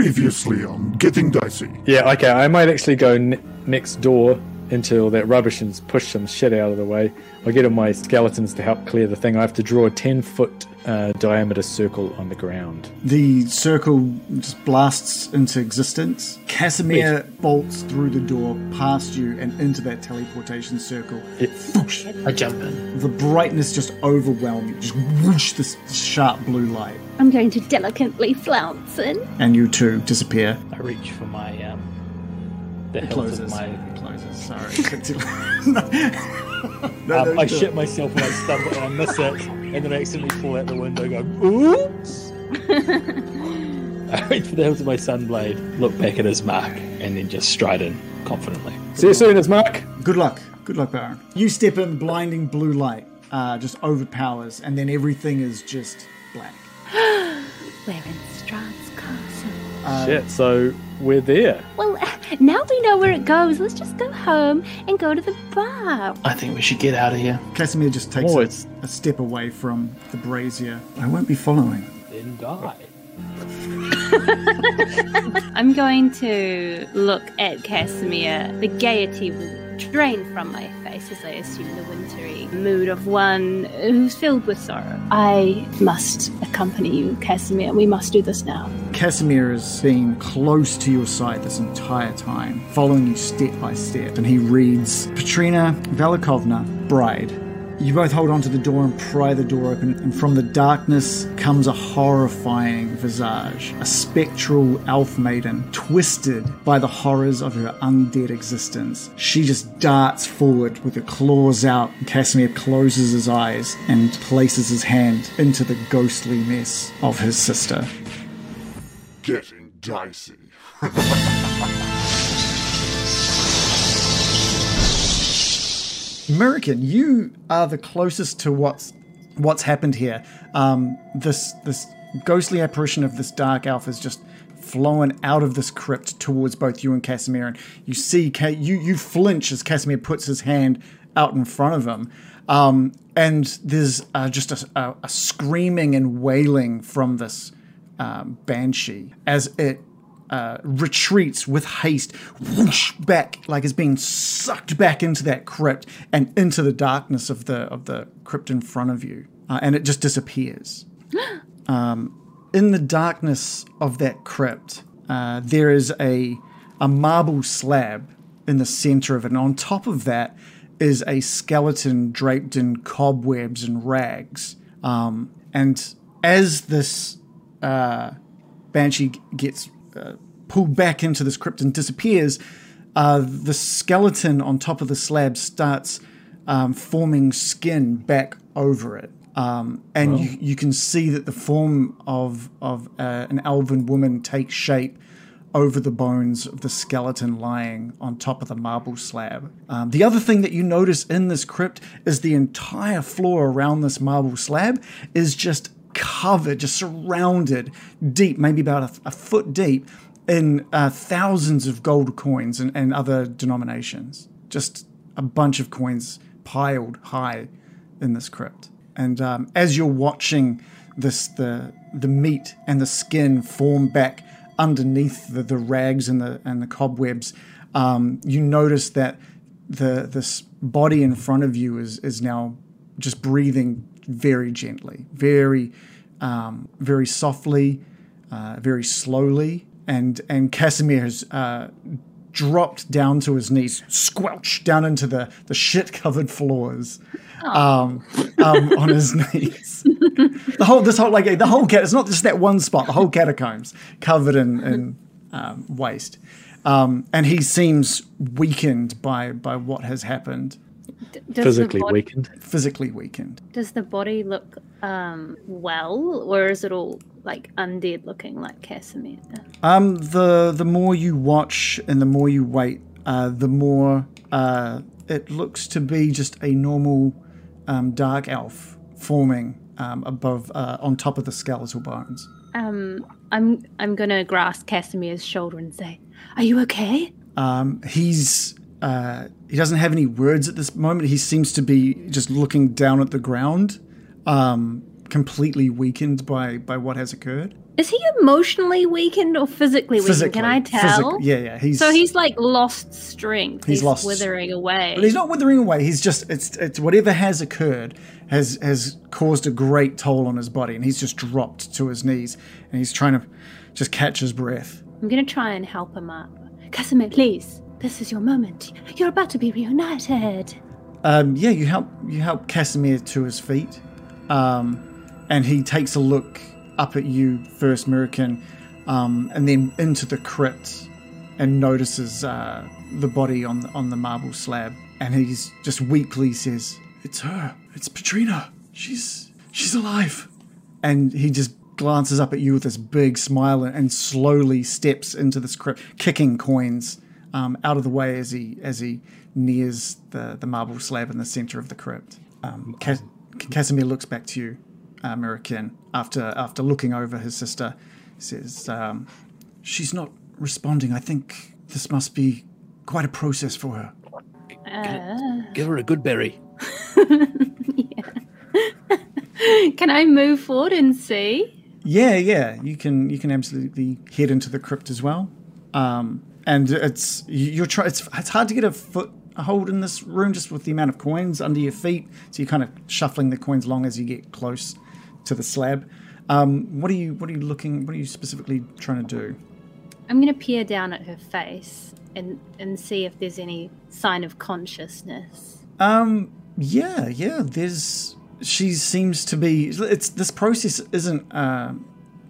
Previously on Getting Dicey. Yeah, okay. I might actually go n- next door until that rubbish and push some shit out of the way. I'll get all my skeletons to help clear the thing. I have to draw a 10 foot uh, diameter circle on the ground. The circle just blasts into existence. Casimir bolts through the door past you and into that teleportation circle. Whoosh. I jump in. The brightness just overwhelms you. Just whoosh this sharp blue light. I'm going to delicately flounce in. And you too disappear. I reach for my um the It hilt of closes. my It closes. Sorry. no, no, um, no, I no. shit myself when I stumble and I miss it, and then I accidentally fall out the window. and Go oops. I reach for the hilt of my sunblade, look back at his mark, and then just stride in confidently. See you soon, it's Mark. Good luck. Good luck, Baron. You step in, blinding blue light uh, just overpowers, and then everything is just black. We're in Strahd's castle. Shit, so we're there. Well, now we know where it goes. Let's just go home and go to the bar. I think we should get out of here. Casimir just takes Oh, a, it's- a step away from the brazier. I won't be following. Then die. I'm going to look at Casimir. The gaiety will drain from my face as I assume the wintry mood of one who's filled with sorrow. I must accompany you, Casimir. We must do this now. Casimir has been close to your side this entire time, following you step by step. And he reads Petrina Velikovna, bride. You both hold onto the door and pry the door open, and from the darkness comes a horrifying visage, a spectral elf maiden, twisted by the horrors of her undead existence. She just darts forward with her claws out. And Casimir closes his eyes and places his hand into the ghostly mess of his sister. Getting Dicey. American, you are the closest to what's what's happened here. Um, this this ghostly apparition of this dark elf has just flown out of this crypt towards both you and Casimir, and you see Ca- you you flinch as Casimir puts his hand out in front of him, um, and there's uh, just a, a, a screaming and wailing from this um, banshee as it uh, retreats with haste, whoosh back, like it's being sucked back into that crypt and into the darkness of the of the crypt in front of you, uh, and it just disappears. um, in the darkness of that crypt, uh, there is a a marble slab in the center of it, and on top of that is a skeleton draped in cobwebs and rags. Um, and as this uh, Banshee gets uh, pulled back into this crypt and disappears, uh, the skeleton on top of the slab starts um, forming skin back over it. Um, and you, you can see that the form of, of uh, an elven woman takes shape over the bones of the skeleton lying on top of the marble slab. Um, the other thing that you notice in this crypt is the entire floor around this marble slab is just covered, just surrounded deep, maybe about a, a foot deep, in uh, thousands of gold coins and, and other denominations. Just a bunch of coins piled high in this crypt. And um, as you're watching this, the the meat and the skin form back underneath the, the rags and the and the cobwebs, um, you notice that the this body in front of you is is now just breathing very gently, very um, very softly, uh, very slowly, and and Casimir has uh, dropped down to his knees, squelched down into the the shit covered floors, um, um, on his knees. the whole this whole like the whole cat. It's not just that one spot. The whole catacombs covered in, in um, waste, um, and he seems weakened by by what has happened. D- does Physically body, weakened. Physically weakened. Does the body look um, well, or is it all like undead looking like Casimir? Um, the the more you watch and the more you wait, uh, the more uh, it looks to be just a normal um, dark elf forming um, above uh, on top of the skeletal bones. Um, I'm I'm gonna grasp Casimir's shoulder and say, "Are you okay?" Um, he's uh, he doesn't have any words at this moment. He seems to be just looking down at the ground, um, completely weakened by by what has occurred. Is he emotionally weakened or physically weakened? Can I tell? Physic- yeah, yeah. He's So he's like lost strength. He's He's, lost- withering away. But he's not withering away. He's just it's it's whatever has occurred has has caused a great toll on his body, and he's just dropped to his knees, and he's trying to just catch his breath. I'm gonna try and help him up. Casimir, please. This is your moment. You're about to be reunited. Um, yeah, you help you help Casimir to his feet, um, and he takes a look up at you first, Mirakin, um, and then into the crypt, and notices uh, the body on on the marble slab, and he's just weakly says, "It's her. It's Petrina. She's she's alive." And he just glances up at you with this big smile and slowly steps into this crypt, kicking coins um, out of the way as he as he nears the, the marble slab in the center of the crypt. Um, Cas- Casimir looks back to you, uh, Mirakin, after after looking over his sister. Says, um, "She's not responding. I think this must be quite a process for her." Give her a good berry. Can I move forward and see? Yeah, yeah, you can you can absolutely head into the crypt as well. Um, and it's you- you're try it's it's hard to get a foot a hold in this room just with the amount of coins under your feet. So you're kind of shuffling the coins along as you get close to the slab. Um, what are you what are you looking what are you specifically trying to do? I'm gonna peer down at her face and and see if there's any sign of consciousness. Um, yeah, yeah. There's she seems to be. It's this process isn't uh,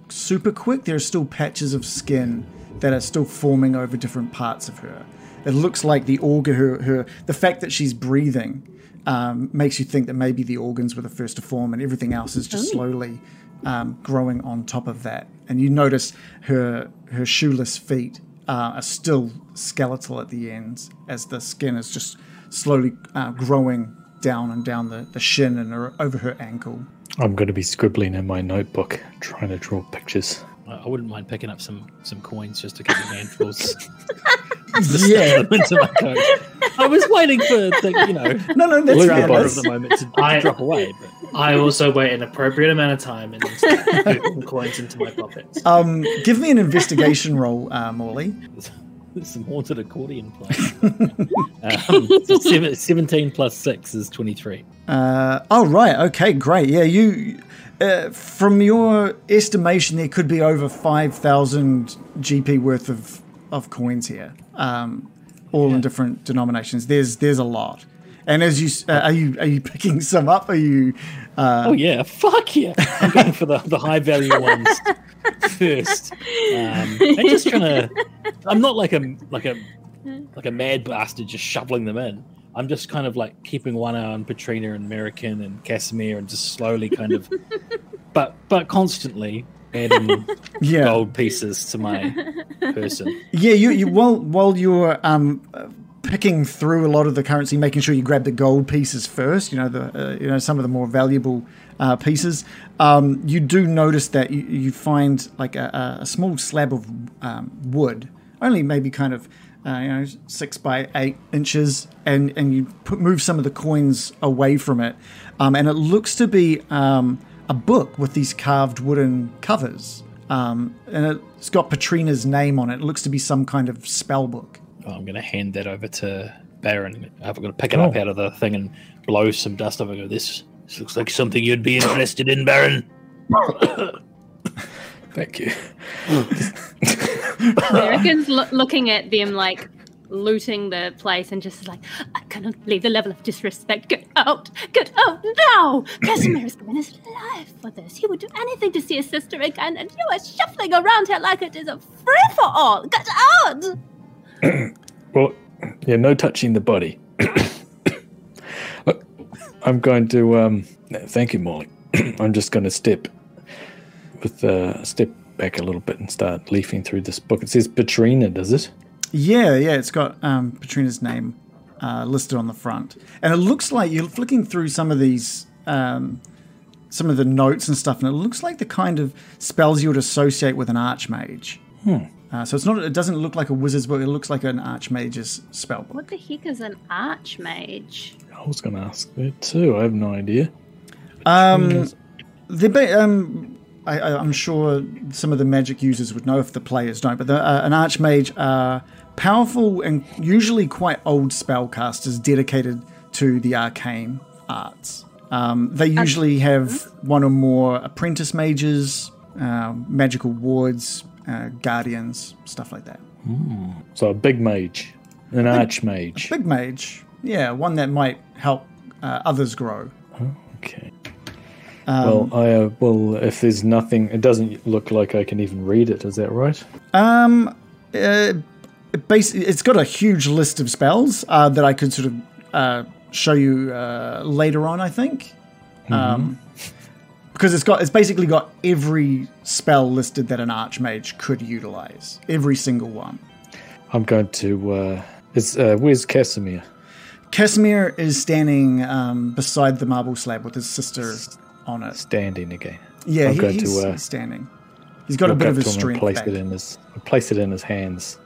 super quick. There are still patches of skin that are still forming over different parts of her. It looks like the organ, her, her the fact that she's breathing, um, makes you think that maybe the organs were the first to form, and everything else is just slowly um, growing on top of that. And you notice her her shoeless feet uh, are still skeletal at the ends, as the skin is just slowly uh, growing down and down the, the shin and her, over her ankle. I'm going to be scribbling in my notebook, trying to draw pictures. I I wouldn't mind picking up some some coins just to keep the handfuls Yeah, into my coat. I was waiting for the, you know no, no, that's Look fair. at That's- of the moment to, to I- drop away. But I also wait an appropriate amount of time and then start coins into my pockets. Um, give me an investigation roll, uh, Morley. some haunted accordion playing. um, so seven, 17 plus 6 is 23. Uh, oh, right. Okay, great. Yeah, you. Uh, from your estimation, there could be over five thousand GP worth of, of coins here, um, all in different denominations. There's there's a lot. And as you uh, are you are you picking some up? Are you? Uh, Oh, yeah. Fuck yeah. I'm going for the, the high value ones first. Um, and just trying to. I'm not like a like a like a mad bastard just shoveling them in. I'm just kind of like keeping one eye on Petrina and American and Casimir and just slowly kind of, but but constantly adding yeah. gold pieces to my person. Yeah, you, you while while you're um, uh, picking through a lot of the currency, making sure you grab the gold pieces first. You know the uh, you know some of the more valuable uh, pieces. Um, you do notice that you, you find like a, a small slab of um, wood, only maybe kind of. Uh, you know, six by eight inches, and and you put, move some of the coins away from it, um, and it looks to be um, a book with these carved wooden covers. Um, and it's got Petrina's name on it. It looks to be some kind of spell book. Oh, I'm going to hand that over to Baron. I'm going to pick it up Oh. out of the thing and blow some dust off. it. go, this, this looks like something you'd be interested in, Baron. Thank you. Americans lo- looking at them like looting the place and just like, I cannot believe the level of disrespect. Get out! Get out now! Casimir is giving his life for this. He would do anything to see his sister again, and you are shuffling around here like it is a free for all. Get out! Well, yeah, no touching the body. Look, I'm going to. Um, thank you, Molly. I'm just going to step with uh, step back a little bit and start leafing through this book. It says Petrina, does it? Yeah, yeah, it's got um, Petrina's name uh, listed on the front, and it looks like you're flicking through some of these, um, some of the notes and stuff, and it looks like the kind of spells you would associate with an archmage. Uh, so it's not. It doesn't look like a wizard's book. It looks like an archmage's spell book. What the heck is an archmage? I was going to ask that too. I have no idea. Um, The ba- um, I, I, I'm sure some of the magic users would know if the players don't, but the, uh, an archmage are powerful and usually quite old spellcasters dedicated to the arcane arts. Um, they usually have one or more apprentice mages, uh, magical wards, uh, guardians, stuff like that. So a big mage, an archmage. Big mage, yeah, one that might help uh, others grow. Okay. Um, well, I uh, well, if there's nothing, it doesn't look like I can even read it. Is that right? Um, uh, basically, it's got a huge list of spells uh, that I could sort of uh, show you uh, later on. I think, um, because it's got it's basically got every spell listed that an archmage could utilize, every single one. I'm going to. Uh, uh, where's Casimir? Casimir is standing um, beside the marble slab with his sister on it. Standing again. Yeah, he, going he's, to, uh, he's standing. He's got a bit of his to him and strength place back. it in his place it in his hands,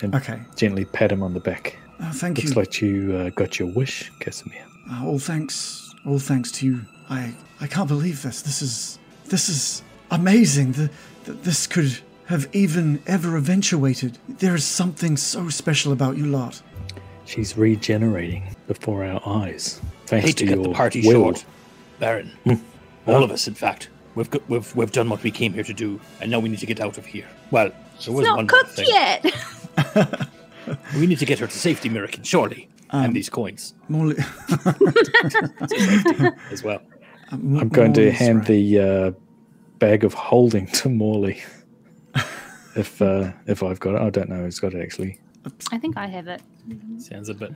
and Okay. gently pat him on the back. Oh, thank Looks you. like you uh, got your wish, Casimir. Uh, all thanks, all thanks to you. I I can't believe this. This is this is amazing. The, th this could have even ever eventuated. There is something so special about you lot. She's regenerating before our eyes, I thanks hate to to cut your the party will. short, Baron. All of us, in fact, we've got, we've we've done what we came here to do, and now we need to get out of here. Well, there was Not one cooked thing. yet. We need to get her to safety, American, surely, Um, and these coins Morley, as well. I'm going to hand right. the uh, bag of holding to Morley. if uh, if I've got it, I don't know. who's got it actually. I think I have it. Sounds a bit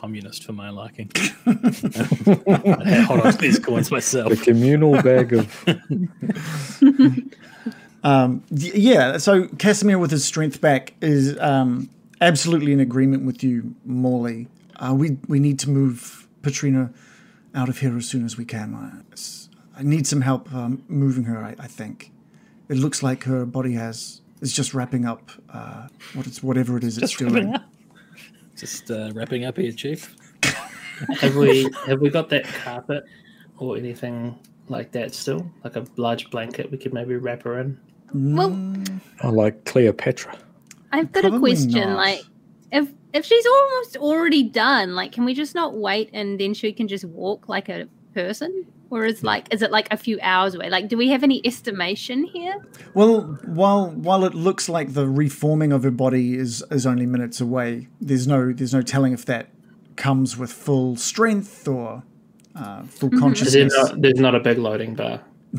communist for my liking. I hold on to these coins myself. The communal bag of Y- Yeah, so Casimir with his strength back is um, absolutely in agreement with you, Morley. Uh, we we need to move Patrina out of here as soon as we can. I, s- I need some help um, moving her. I, I think it looks like her body has is just wrapping up uh, what it's whatever it is it's doing. Just uh, wrapping up here, Chief. have we have we got that carpet or anything like that still? Like a large blanket we could maybe wrap her in? Well, I like Cleopatra. I've got a question. not. Like, if if she's almost already done, like, can we just not wait and then she can just walk like a person? Or is like is it like a few hours away? Like, do we have any estimation here? Well, while while it looks like the reforming of her body is is only minutes away, there's no there's no telling if that comes with full strength or uh, full Is there consciousness. not, there's not a big loading bar.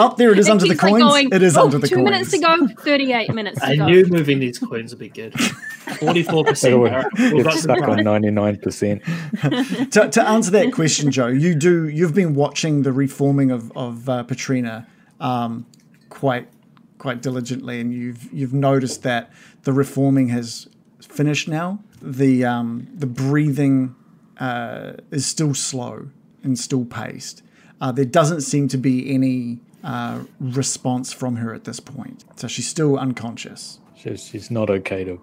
Up there, it is If under the she's, like, coins. going, it is "Oh, under the two coins. minutes to go, thirty-eight minutes to I go. knew moving these coins would be good. Forty-four percent. We've You're got some stuck on ninety nine percent. to, to answer that question, Joe, you do. You've been watching the reforming of of uh, Patrina um, quite quite diligently, and you've you've noticed that the reforming has finished now. The um, the breathing uh, is still slow and still paced. Uh, there doesn't seem to be any uh, response from her at this point, so she's still unconscious. She's, she's not okay to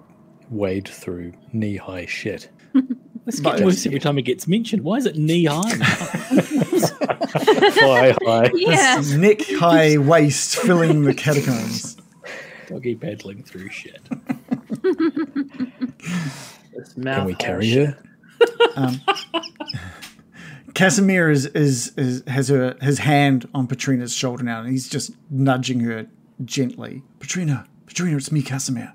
wade through knee high shit. It's But- getting worse every time it gets mentioned. Why is it knee high? Fly high. Yeah. Neck high waist filling the catacombs. Doggy paddling through shit. Can we carry shit. her? Casimir is, is is has her his hand on Patrina's shoulder now, and he's just nudging her gently. Patrina, Patrina, it's me, Casimir.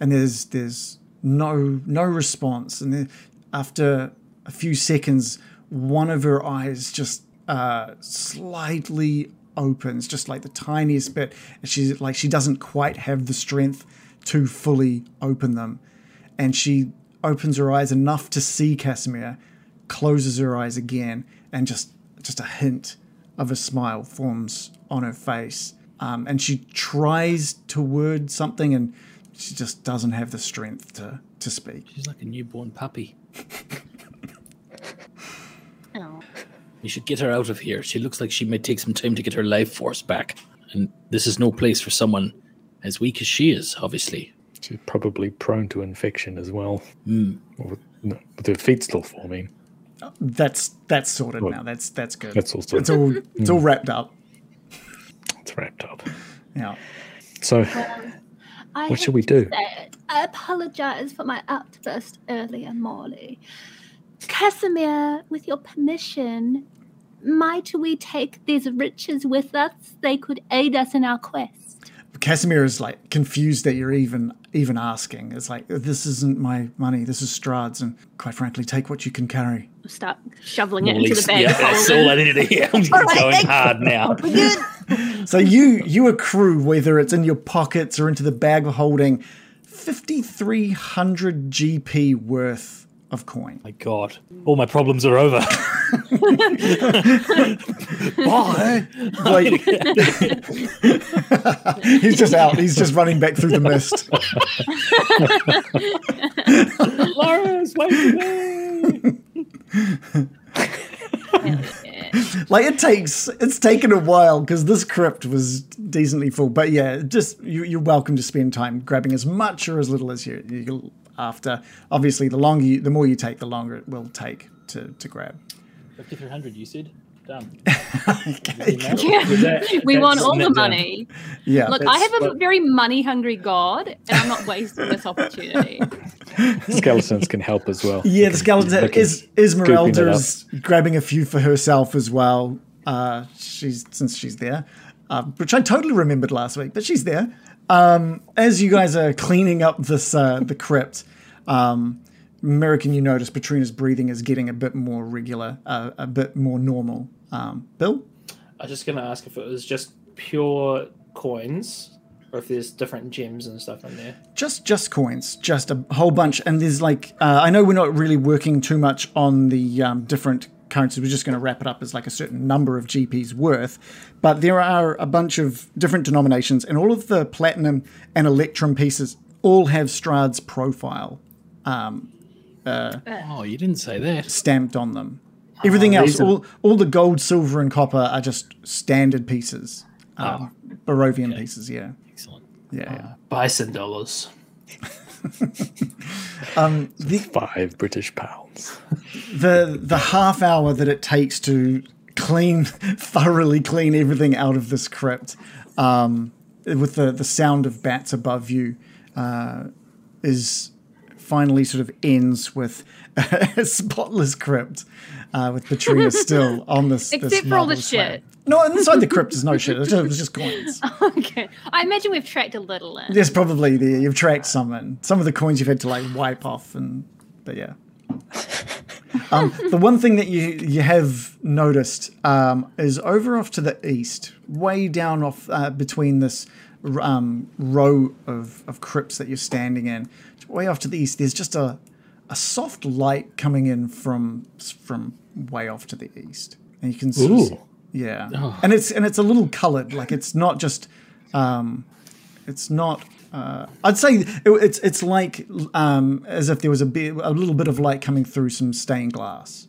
And there's there's no no response, and then after a few seconds, one of her eyes just uh, slightly opens, just like the tiniest bit. And she's like she doesn't quite have the strength to fully open them, and she opens her eyes enough to see Casimir, closes her eyes again, and just just a hint of a smile forms on her face. Um, and she tries to word something, and she just doesn't have the strength to to speak. She's like a newborn puppy. Oh. You should get her out of here. She looks like she may take some time to get her life force back. And this is no place for someone as weak as she is, obviously. She's probably prone to infection as well. Hmm. With, no, with her feet still forming. That's that's sorted now. That's that's good. That's all sorted. It's all it's all hmm. wrapped up. It's wrapped up. Yeah. So, um, I What should we do? said- I apologize for my outburst earlier, Morley. Casimir, with your permission, might we take these riches with us? They could aid us in our quest. Casimir is like confused that you're even even asking. It's like this isn't my money. This is Strahd's, and quite frankly, take what you can carry. Start shoveling it At into the bag. yeah, and that's all I needed to hear. I'm just going hard now. So you you accrue whether it's in your pockets or into the bag of holding, fifty three hundred GP worth of coin. My God, all my problems are over. Bye. Like, he's just out. He's just running back through the mist. Lawrence, wait for me. Like it takes, it's taken a while because this crypt was decently full. But yeah, just you, you're welcome to spend time grabbing as much or as little as you, you after. Obviously, the longer, you, the more you take, the longer it will take to to grab. 5300, you said? Done. Yeah. we want all the net down. money. Yeah, Look, I have a what- very money hungry god, and I'm not wasting this opportunity. skeletons can help as well. Yeah, the skeleton Looking- is scooping it Esmeralda's grabbing a few for herself as well. Uh, she's since she's there, uh, which I totally remembered last week, but she's there. Um, as you guys are cleaning up this uh, the crypt, um, American, you notice Patrina's breathing is getting a bit more regular, uh, a bit more normal. Um, Bill, I was just going to ask if it was just pure coins or if there's different gems and stuff in there. just just coins, just a whole bunch, and there's like uh, I know we're not really working too much on the um, different currencies. We're just going to wrap it up as like a certain number of GPs worth, but there are a bunch of different denominations, and all of the platinum and electrum pieces all have Strahd's profile Oh, you didn't say that. stamped on them. Everything else, all all the gold, silver, and copper are just standard pieces, um, Barovian pieces. Yeah, Excellent. yeah. yeah. Bison dollars. The Five British pounds. the the half hour that it takes to clean thoroughly clean everything out of this crypt um, with the the sound of bats above you uh, is finally sort of ends with a spotless crypt uh, with Petrina still on this this Except for all the marble slab. shit. No, inside the crypt is no shit. It was just, it was just coins. okay. I imagine we've tracked a little in. There's probably there. You've tracked some and some of the coins you've had to like wipe off and but yeah. um, the one thing that you you have noticed um, is over off to the east, way down off uh, between this um, row of, of crypts that you're standing in, way off to the east. There's just a a soft light coming in from from way off to the east, and you can sort of see- Ooh. yeah, and it's and it's a little coloured, like it's not just um, it's not. Uh, I'd say it, it's it's like um, as if there was a bit, a little bit of light coming through some stained glass.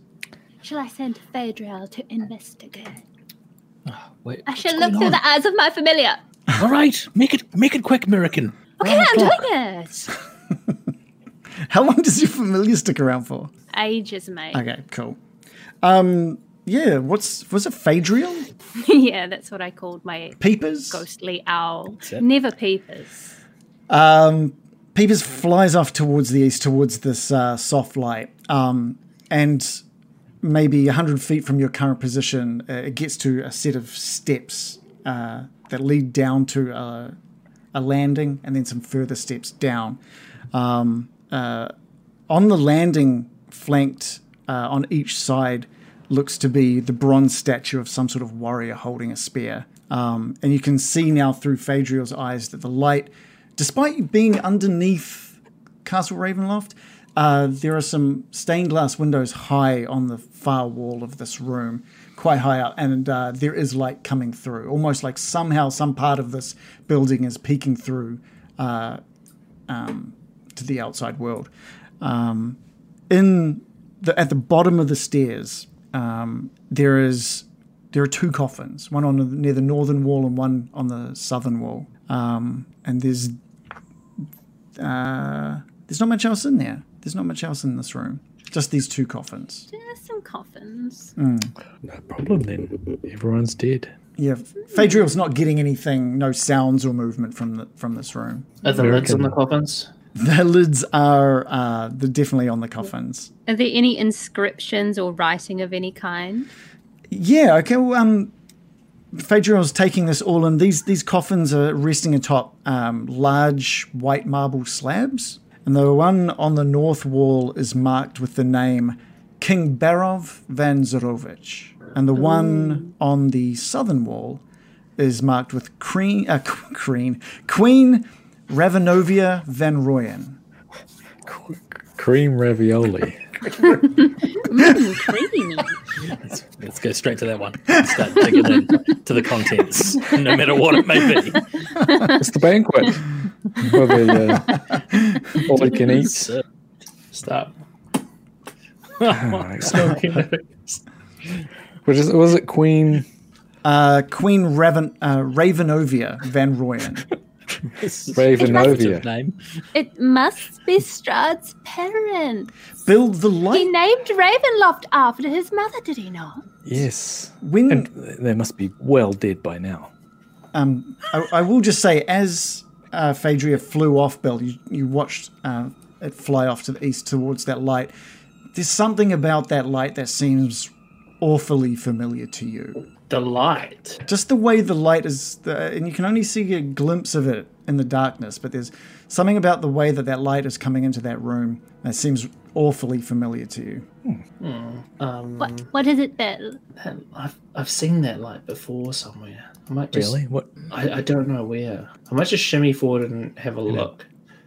Shall I send Phaedriel to investigate? Wait, I shall look through on? the eyes of my familiar. All right, make it make it quick, American. Okay, I'm doing it. How long does your familiar stick around for? Ages, mate. Okay, cool. Um, yeah, what's was it Phaedriel? yeah, that's what I called my Peepers? ghostly owl. Never peepers. Um, Peepers flies off towards the east, towards this uh, soft light, um, and maybe hundred feet from your current position, uh, it gets to a set of steps uh, that lead down to a, a landing, and then some further steps down. Um, uh, on the landing, flanked uh, on each side, looks to be the bronze statue of some sort of warrior holding a spear. Um, and you can see now through Phaedriel's eyes that the light, despite being underneath Castle Ravenloft, uh, there are some stained glass windows high on the far wall of this room, quite high up, and uh, there is light coming through, almost like somehow some part of this building is peeking through uh, um, to the outside world. Um, in the at the bottom of the stairs, um, there is there are two coffins, one on the, near the northern wall and one on the southern wall. Um, and there's uh, there's not much else in there. There's not much else in this room. just these two coffins. Just some coffins. No problem then. Everyone's dead. Yeah, Phaedriel's not getting anything, no sounds or movement from the, from this room. Are the lids on the coffins? The lids are uh, they're definitely on the coffins. Are there any inscriptions or writing of any kind? Yeah, okay. Well, um, Phaedriel's taking this all in. These these coffins are resting atop um, large white marble slabs, and the one on the north wall is marked with the name King Barov van Zarovich, and the one on the southern wall is marked with Queen uh, Queen Queen Ravenovia van Roeyen. Cream ravioli. Mm, creamy. Let's, let's go straight to that one. Start digging into the contents, no matter what it may be. It's the banquet. For the, uh, all you can eat. Stop. Alright, so- Okay. What is, was it Queen? Uh, Queen Raven, uh, Ravenovia van Roeyen. Ravenovia. name. It must be Strahd's parent. Build the light. He named Ravenloft after his mother, did he not? Yes. When And they must be well dead by now. Um, I, I will just say, as uh, Phaedriel flew off, Bill, you, you watched uh, it fly off to the east towards that light. There's something about that light that seems awfully familiar to you. The light. Just the way the light is, the, and you can only see a glimpse of it in the darkness, but there's something about the way that that light is coming into that room that seems awfully familiar to you. Um, What What is it, Bill? that- I've, I've seen that light before somewhere. I might just, Really? What? I, I don't know where. I might just shimmy forward and have a look.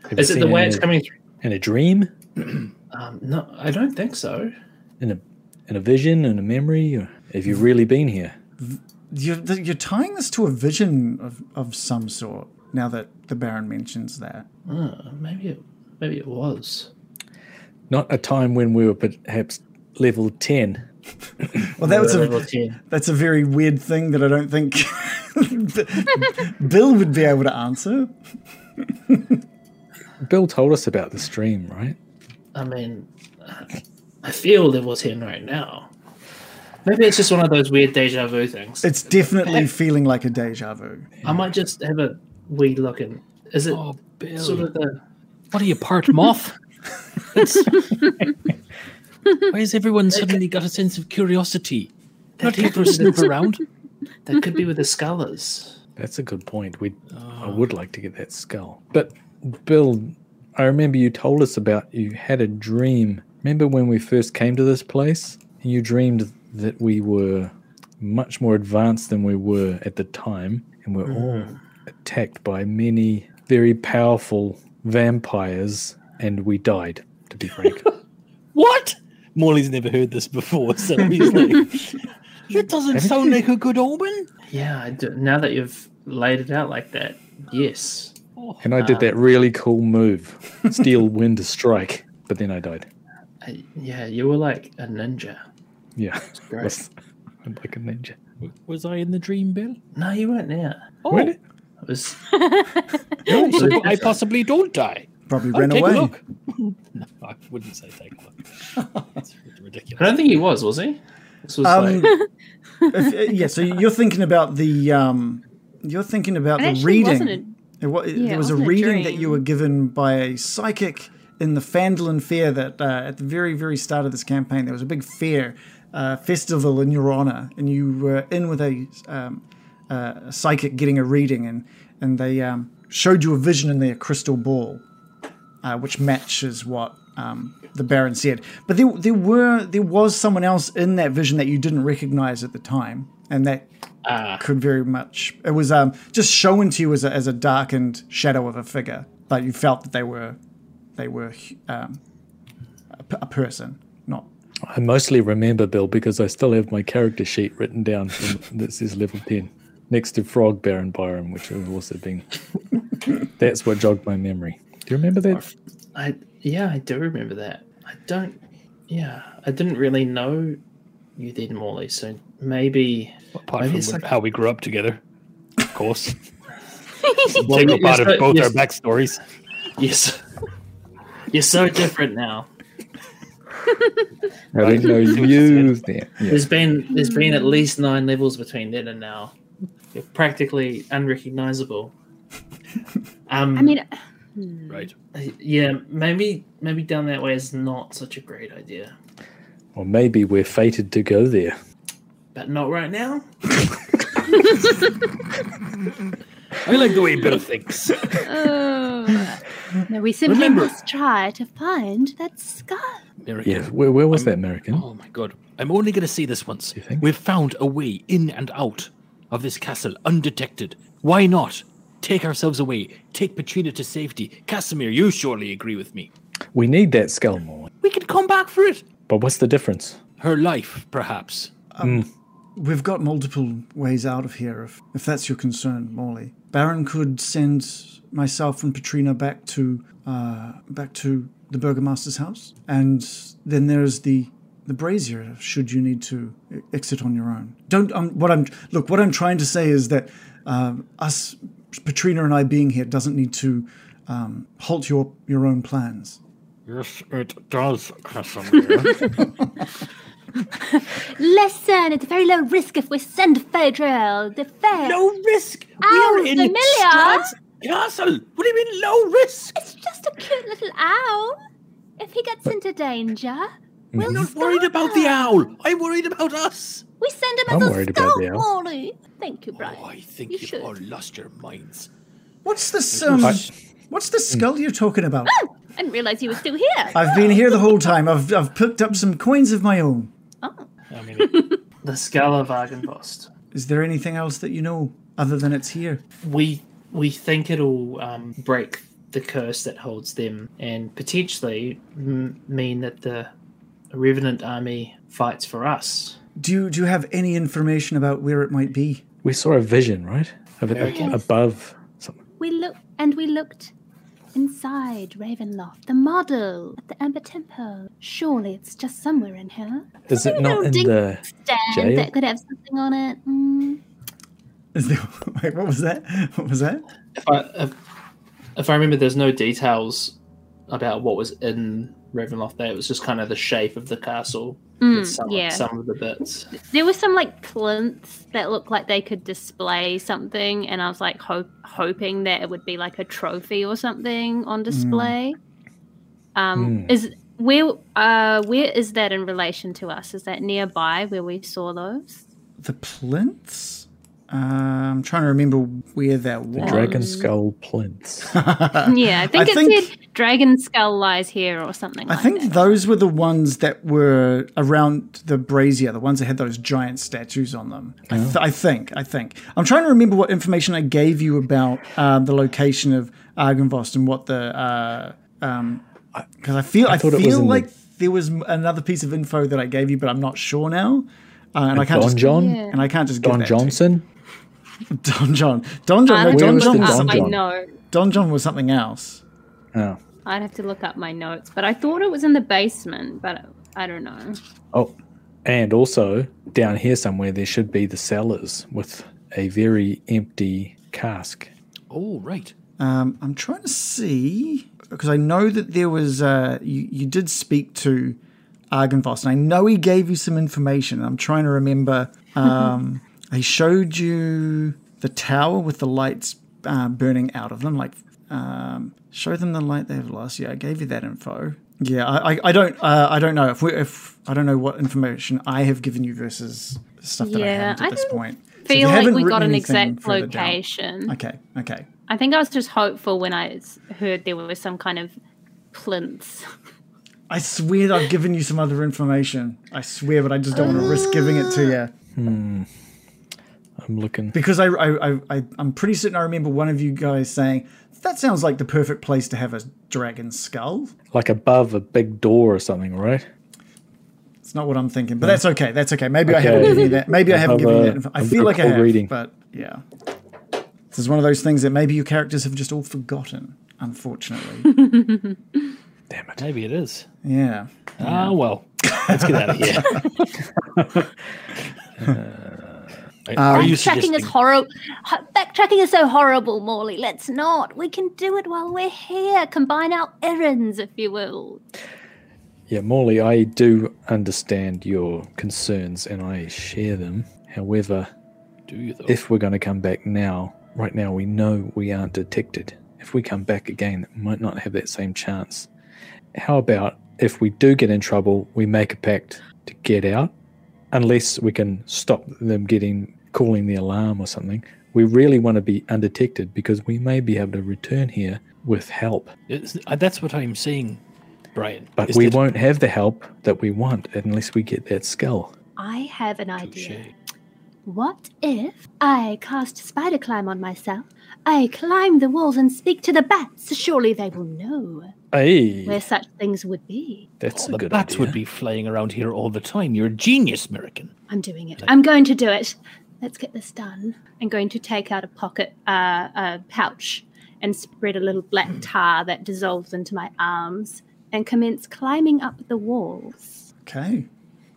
have Is it the way it's a- coming through? In a dream? Um, no, I don't think so. In a in a vision? In a memory? Or have you really been here? You're, you're tying this to a vision of, of some sort now that the Baron mentions that. Uh, maybe it, maybe it was. Not a time when we were perhaps level ten. Well, that was a, That's a very weird thing that I don't think Bill would be able to answer. Bill told us about the stream, right? I mean, I feel level 10 right now. Maybe it's just one of those weird deja vu things. It's definitely feeling like a deja vu. I might just have a wee look and is it Oh, sort of the What are you, part moth? It's- Why has everyone suddenly got a sense of curiosity? Not here for a snoop around. that could be with the scholars? That's a good point. We, I oh. would like to get that skull. But Bill, I remember you told us about you had a dream. Remember when we first came to this place? And you dreamed that we were much more advanced than we were at the time, and we're all mm. attacked by many very powerful vampires, and we died. To be frank, What? Morley's never heard this before, so he's like, that doesn't sound like a good omen. Yeah, I do. now that you've laid it out like that, yes. and I did that really cool move, steal wind to strike, but then I died. I, yeah, you were like a ninja. Yeah, Great. I'm like a ninja. Was I in the dream, Bill? No, you weren't there. Oh, It was no, so I possibly don't die. Probably I'll ran take away. a look. no, I wouldn't say take a look. That's I ridiculous. don't think he was, was he? This was Um, like if- uh, yeah, so you're thinking about the um, you're thinking about It the actually reading. wasn't a- It wa- Yeah, there it was a wasn't a reading that dream. you were given by a psychic in the Fandolin Fair. That uh, at the very very start of this campaign, there was a big fair uh, festival in your honor, and you were in with a, um, uh, a psychic getting a reading, and and they um, showed you a vision in their crystal ball, uh, which matches what. Um, the Baron said, but there, there were there was someone else in that vision that you didn't recognize at the time, and that ah, could very much. It was um, just shown to you as a, as a darkened shadow of a figure, but you felt that they were they were um, a, p- a person. I mostly remember Bill because I still have my character sheet written down from, that says level 10 next to Frog Baron Byron, which have also been. That's what jogged my memory. Do you remember that? I yeah, I do remember that. I don't. Yeah, I didn't really know you then, Morley. So maybe Apart Maybe from it's like- how we grew up together, of course. Well, Take a part so- of both you're our so- backstories. Yes, you're so different now. I didn't know you there. Yeah. There's been there's been at least nine levels between then and now. You're practically unrecognizable. Um, I mean, Right. yeah, maybe maybe down that way is not such a great idea, Or maybe we're fated to go there. but not right now. I like the way Bill thinks. oh. no, we simply Remember- must try to find that skull. American. Yeah, where, where was that American? Oh my god. I'm only going to see this once. You think? We've found a way in and out of this castle undetected. Why not take ourselves away? Take Petrina to safety. Casimir, you surely agree with me. We need that skull more. We can come back for it. But what's the difference? Her life, perhaps. Um, we've got multiple ways out of here, if, if that's your concern, Morley. Baron could send myself and Petrina back to uh, back to the Burgomaster's house, and then there's the the brazier. Should you need to exit on your own, don't. Um, what I'm look. What I'm trying to say is that um, us, Petrina and I being here, doesn't need to um, halt your your own plans. Yes, it does, Casimir. Listen, it's a very low risk if we send Phaedriel. The fair. no risk. Ow, we are in familiar. Strahd's castle. What do you mean low risk? It's just a cute little owl. If he gets into danger, we'll I'm not worried about the owl. I'm worried about us. We send him I'm as a worried about scout, the owl. Molly. Thank you, Brian. Oh, I think You you've should. all lost your minds. What's this? Um, what's the skull you're talking about? Oh, I didn't realize you were still here. I've been here the whole time. I've I've picked up some coins of my own. I mean, the skull of Is there anything else that you know other than it's here? We we think it'll um, break the curse that holds them, and potentially m- mean that the Revenant army fights for us. Do you do you have any information about where it might be? We saw a vision, right? Of it American. above something. We looked and we looked inside Ravenloft, the model at the Amber Temple. Surely it's just somewhere in here. Is it Maybe not in ding the stand jail? that could have something on it. Mm. Is there, wait, what was that? What was that? If I if, if I remember, there's no details about what was in Ravenloft. There, it was just kind of the shape of the castle. With some, yeah. some of the bits. There were some like plinths that looked like they could display something, and I was like hope, hoping that it would be like a trophy or something on display. Um, is where uh where is that in relation to us? Is that nearby where we saw those? The plinths? Uh, I'm trying to remember where that was. The dragon skull plinth. yeah, I think I it think- said dragon skull lies here or something. I like think that. those were the ones that were around the brazier, the ones that had those giant statues on them. I, th- I think. I think. I'm trying to remember what information I gave you about uh, the location of Argynvost and what the uh, um because I feel I, thought it was feel in the- like there was another piece of info that I gave you, but I'm not sure now. Uh, and I can't Don just John? Yeah. and I can't just give Don that to you. Johnson? Don John. Don John. I'd No, Don John was look the was up Don my John? note. Don John was something else. Oh. I'd have to look up my notes, but I thought it was in the basement, but I don't know. Oh, and also down here somewhere there should be the cellars with a very empty cask. Oh, right. Um, I'm trying to see because I know that there was uh, you, you did speak to Argynvost, and I know he gave you some information. I'm trying to remember. Um, he showed you the tower with the lights uh, burning out of them, like um, show them the light they've lost. Yeah, I gave you that info. Yeah, I, I, I don't uh, I don't know if we if I don't know what information I have given you versus stuff that I haven't at I this didn't point. So if you Feel like haven't we got an exact further down- location. Okay, okay. I think I was just hopeful when I heard there was some kind of plinths. I swear I've given you some other information. I swear, but I just don't want to risk giving it to you I'm looking. because I, I, I, I I'm pretty certain I remember one of you guys saying that sounds like the perfect place to have a dragon skull. Like above a big door or something, right? It's not what I'm thinking, but that's okay. That's okay. Maybe I haven't given you that. Maybe I haven't Have given you that. Info. I a feel like I recall have, reading. but yeah. This is one of those things that maybe your characters have just all forgotten. Unfortunately, Damn it. Maybe it is. yeah. Ah, well. Let's get out of here. Uh, are you Backtracking is suggesting? horrible. Backtracking is so horrible, Morley. Let's not. We can do it while we're here. Combine our errands, if you will. Yeah, Morley, I do understand your concerns and I share them. However, Do you though? if we're going to come back now, right now we know we aren't detected. If we come back again, we might not have that same chance. How about if we do get in trouble, we make a pact to get out, unless we can stop them getting calling the alarm or something. We really want to be undetected because we may be able to return here with help, It's- uh, that's what I'm saying, Brian. but is we that- won't have the help that we want unless we get that skull. I have an idea. Touche. What if I cast spider climb on myself? I climb the walls and speak to the bats. Surely they will know Hey, where such things would be. that's a the good bats idea. would be flying around here all the time. You're a genius, American. I'm doing it. I'm going to do it. Let's get this done. I'm going to take out a pocket, uh, a pouch, and spread a little black tar that dissolves into my arms and commence climbing up the walls Okay.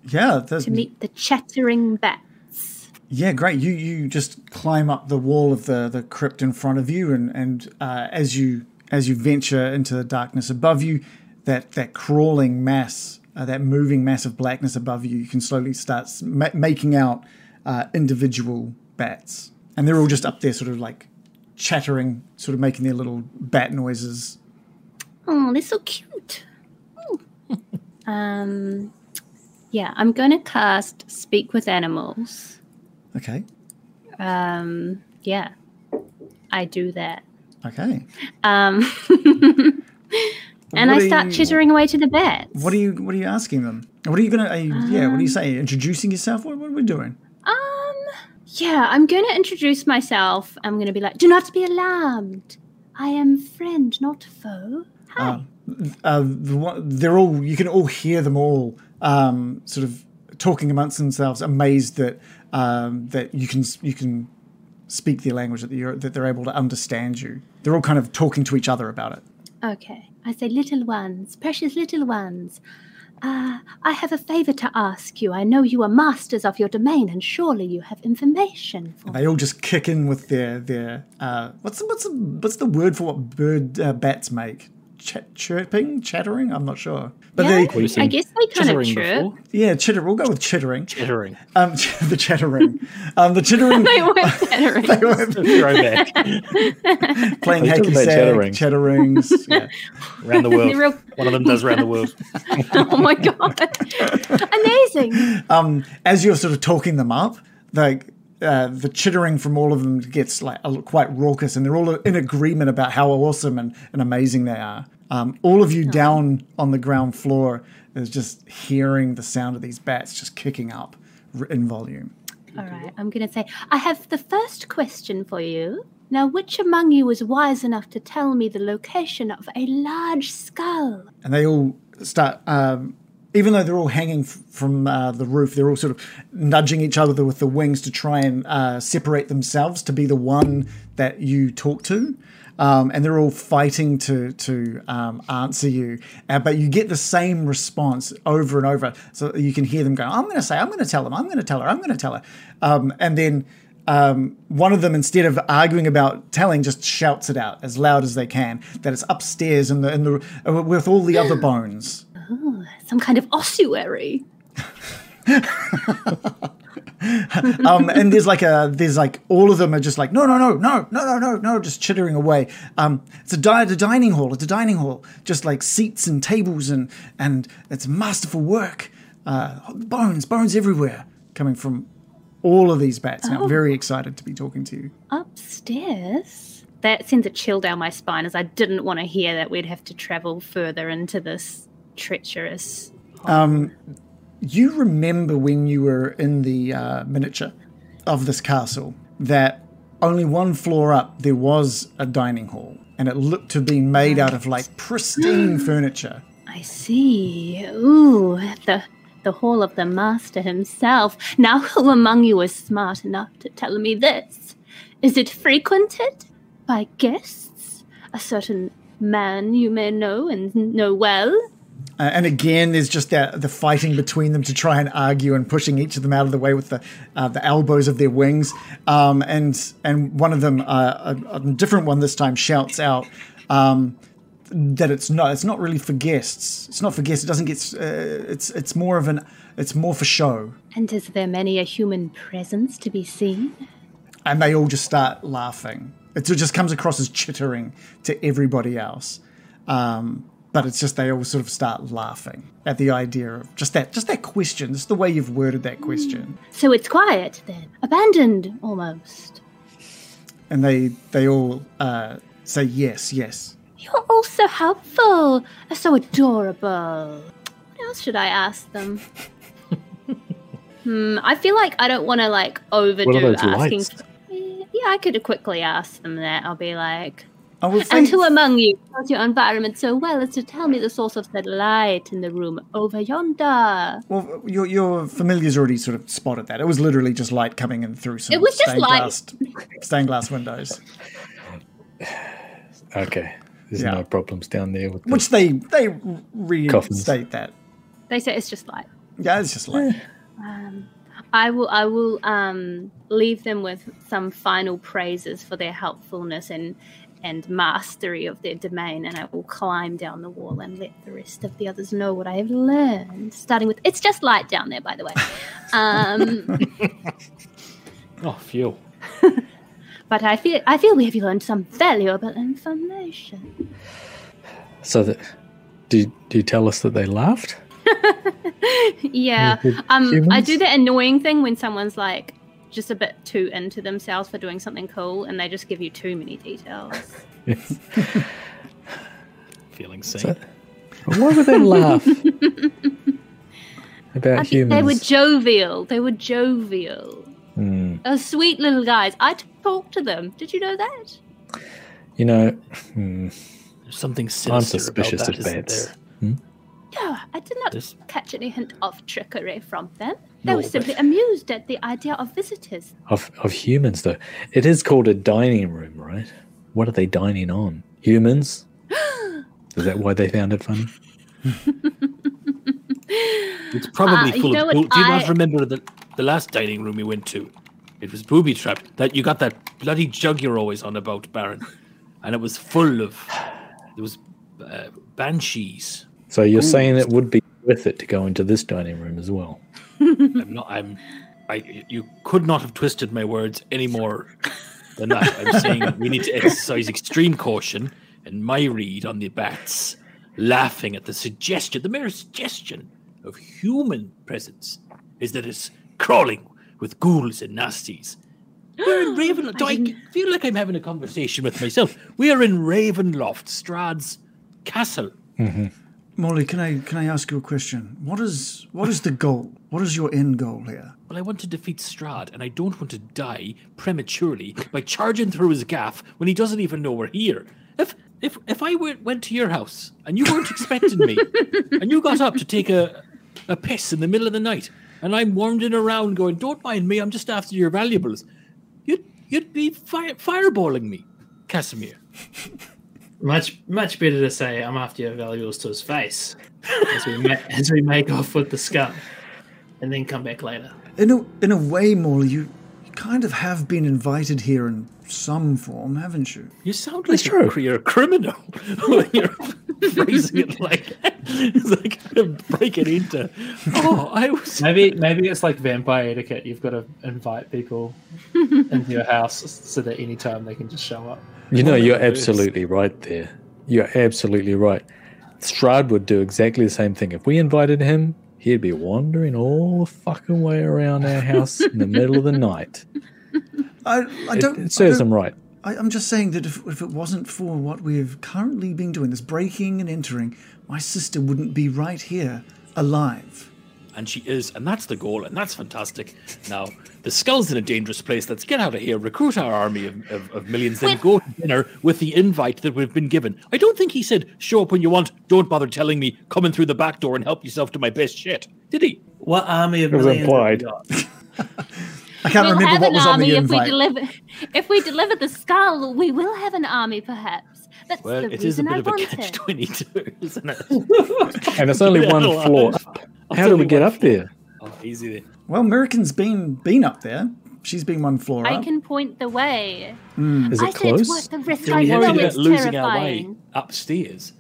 Yeah, there's, to meet the chattering bats. yeah, great. You you just climb up the wall of the, the crypt in front of you, and and uh, as you as you venture into the darkness above you, that that crawling mass, uh, that moving mass of blackness above you, you can slowly start ma- making out uh, individual bats, and they're all just up there, sort of like chattering, sort of making their little bat noises. Oh, they're so cute. Um, yeah, I'm going to cast Speak with Animals. Okay. Um, yeah, I do that. Okay. Um, and I start you- chittering away to the bats. What are you What are you asking them? What are you gonna? Are you, yeah. What do you say? Introducing yourself? What, what are we doing? Um, yeah, I'm going to introduce myself. I'm going to be like, do not be alarmed. I am friend, not foe. Hi. uh, the they're all you can all hear them all um, sort of talking amongst themselves, amazed that um, that you can you can speak their language that you're that they're able to understand you. They're all kind of talking to each other about it. Okay. I say, little ones, precious little ones. Uh, I have a favor to ask you. I know you are masters of your domain, and surely you have information for They all just kick in with their their uh, what's the, what's the, what's the word for what bird uh, bats make? Ch- chirping, chattering. I'm not sure, but Yeah, they What do I guess they kind of Chittering chirp. before? yeah chitter. We'll go with chittering. Chittering. Um, the chattering. Um, the chittering. They weren't chattering. they were Throwback. playing I was talking hacky sack, chattering. chatterings. Yeah. Around the world. Real- One of them does round the world. oh my god. Amazing. um, as you're sort of talking them up, like uh, the chittering from all of them gets like a, quite raucous, and they're all in agreement about how awesome and, and amazing they are. Um, all of you down on the ground floor is just hearing the sound of these bats just kicking up in volume. All right, I'm going to say, I have the first question for you. Now, which among you is wise enough to tell me the location of a large skull? and they all start um, even though they're all hanging f- from uh, the roof they're all sort of nudging each other with the wings to try and uh, separate themselves to be the one that you talk to um, and they're all fighting to to um, answer you uh, but you get the same response over and over so you can hear them go i'm going to say i'm going to tell them i'm going to tell her i'm going to tell her um, and then um, one of them, instead of arguing about telling, just shouts it out as loud as they can that it's upstairs in the in the uh, with all the other bones. Some kind of ossuary. Um, and there's like a there's like all of them are just like no no no no no no no no just chittering away. Um, it's a, di- a dining hall. It's a dining hall, just like seats and tables and and it's masterful work. Uh, bones bones everywhere coming from all of these bats. And I'm very excited to be talking to you. Upstairs? That sends a chill down my spine as I didn't want to hear that we'd have to travel further into this treacherous. You remember when you were in the uh, miniature of this castle that only one floor up there was a dining hall and it looked to be made out of like pristine furniture I see. Ooh, the the hall of the master himself. Now, who among you is smart enough to tell me this? Is it frequented by guests? A certain man you may know and know well? Uh, and again there's just that the fighting between them to try and argue and pushing each of them out of the way with the uh, the elbows of their wings um, and and one of them uh, a, a different one this time shouts out um, that it's not it's not really for guests. It's not for guests. It doesn't get. Uh, it's it's more of an. It's more for show. And is there many a human presence to be seen? and they all just start laughing. It just comes across as chittering to everybody else, um, but it's just they all sort of start laughing at the idea of just that, just that question, just the way you've worded that question, So it's quiet then, abandoned almost. and they they all uh, say yes, yes. You're all so helpful, so adorable. What else should I ask them? hmm, I feel like I don't want to like overdo What are those asking. lights? Yeah, I could quickly ask them that. I'll be like, Oh, well, and who among you knows your environment so well as to tell me the source of that light in the room over yonder? well, your your familiars already sort of spotted that. It was literally just light coming in through some It was just stained light. glass stained glass windows, Okay. There's Yeah. no problems down there with the which they they Coffins. that. They say it's just light. Yeah, it's just like I will I will um, leave them with some final praises for their helpfulness and and mastery of their domain, and I will climb down the wall and let the rest of the others know what I have learned. Starting with it's just light down there, by the way. Um, Oh, phew. but I feel I feel we have learned some valuable information. So that do do you tell us that they laughed? Yeah, With um, I do the annoying thing when someone's like just a bit too into themselves for doing something cool, and they just give you too many details. Feeling So, safe. why would they laugh about I humans? They were jovial. They were jovial. Hmm. Those sweet little guys. I talked to them. Did you know that? You know, hmm, There's something sinister suspicious about of that, isn't bats. there? No, I did not This- catch any hint of trickery from them. They No, were but- simply amused at the idea of visitors. of of humans though. It is called a dining room, right? What are they dining on? Humans? is that why they found it funny? It's probably Uh, you full know of. what, Do you not remember the the last dining room we went to? It was booby trapped. That you got that bloody jug you're always on about, Baron, and it was full of. There was uh, banshees. So you're saying it would be worth it to go into this dining room as well? I'm not. I'm. I. You could not have twisted my words any more than that. I'm saying we need to exercise extreme caution. And my read on the bats, laughing at the suggestion, the mere suggestion of human presence, is that it's crawling with ghouls and nasties. We're in Ravenloft. Do I feel like I'm having a conversation with myself? We are in Ravenloft, Strahd's castle. Mm-hmm. Molly, can I can I ask you a question? What is what is the goal? What is your end goal here? Well, I want to defeat Strahd, and I don't want to die prematurely by charging through his gaff when he doesn't even know we're here. If if if I went, went to your house and you weren't expecting me, and you got up to take a a piss in the middle of the night, and I'm wandering around going, "Don't mind me, I'm just after your valuables," you'd you'd be fire, fireballing me, Casimir. Much much better to say I'm after your valuables to his face as we ma- as we make off with the scum, and then come back later. In a in a way, Molly, you, you kind of have been invited here in some form, haven't you? You sound like true. a, you're a criminal you're phrasing it like it's like I'm breaking into. Oh, I was. Maybe maybe it's like vampire etiquette. You've got to invite people into your house so that anytime they can just show up. You know, you're it absolutely right there. You're absolutely right. Strahd would do exactly the same thing. If we invited him, he'd be wandering all the fucking way around our house in the middle of the night. I, I don't. it I serves don't- him right. I, I'm just saying that if, if it wasn't for what we've currently been doing, this breaking and entering, my sister wouldn't be right here, alive. And she is, and that's the goal, and that's fantastic. Now, the skull's in a dangerous place. Let's get out of here, recruit our army of, of, of millions, then go to dinner with the invite that we've been given. I don't think he said, show up when you want, don't bother telling me, come in through the back door and help yourself to my best shit. Did he? What army of It was millions implied. I can't we'll remember have what an was on army the if we invite. deliver if we deliver the skull. We will have an army, perhaps. That's Well, the it is a bit I of a catch it. 22, isn't it? And it's only one floor up. How do we get up there? Oh, easy then. Well, American's been been up there. She's been one floor up. I up. can point the way. Is I it said close? what the risk Do I we have know to Worried is about losing our way upstairs.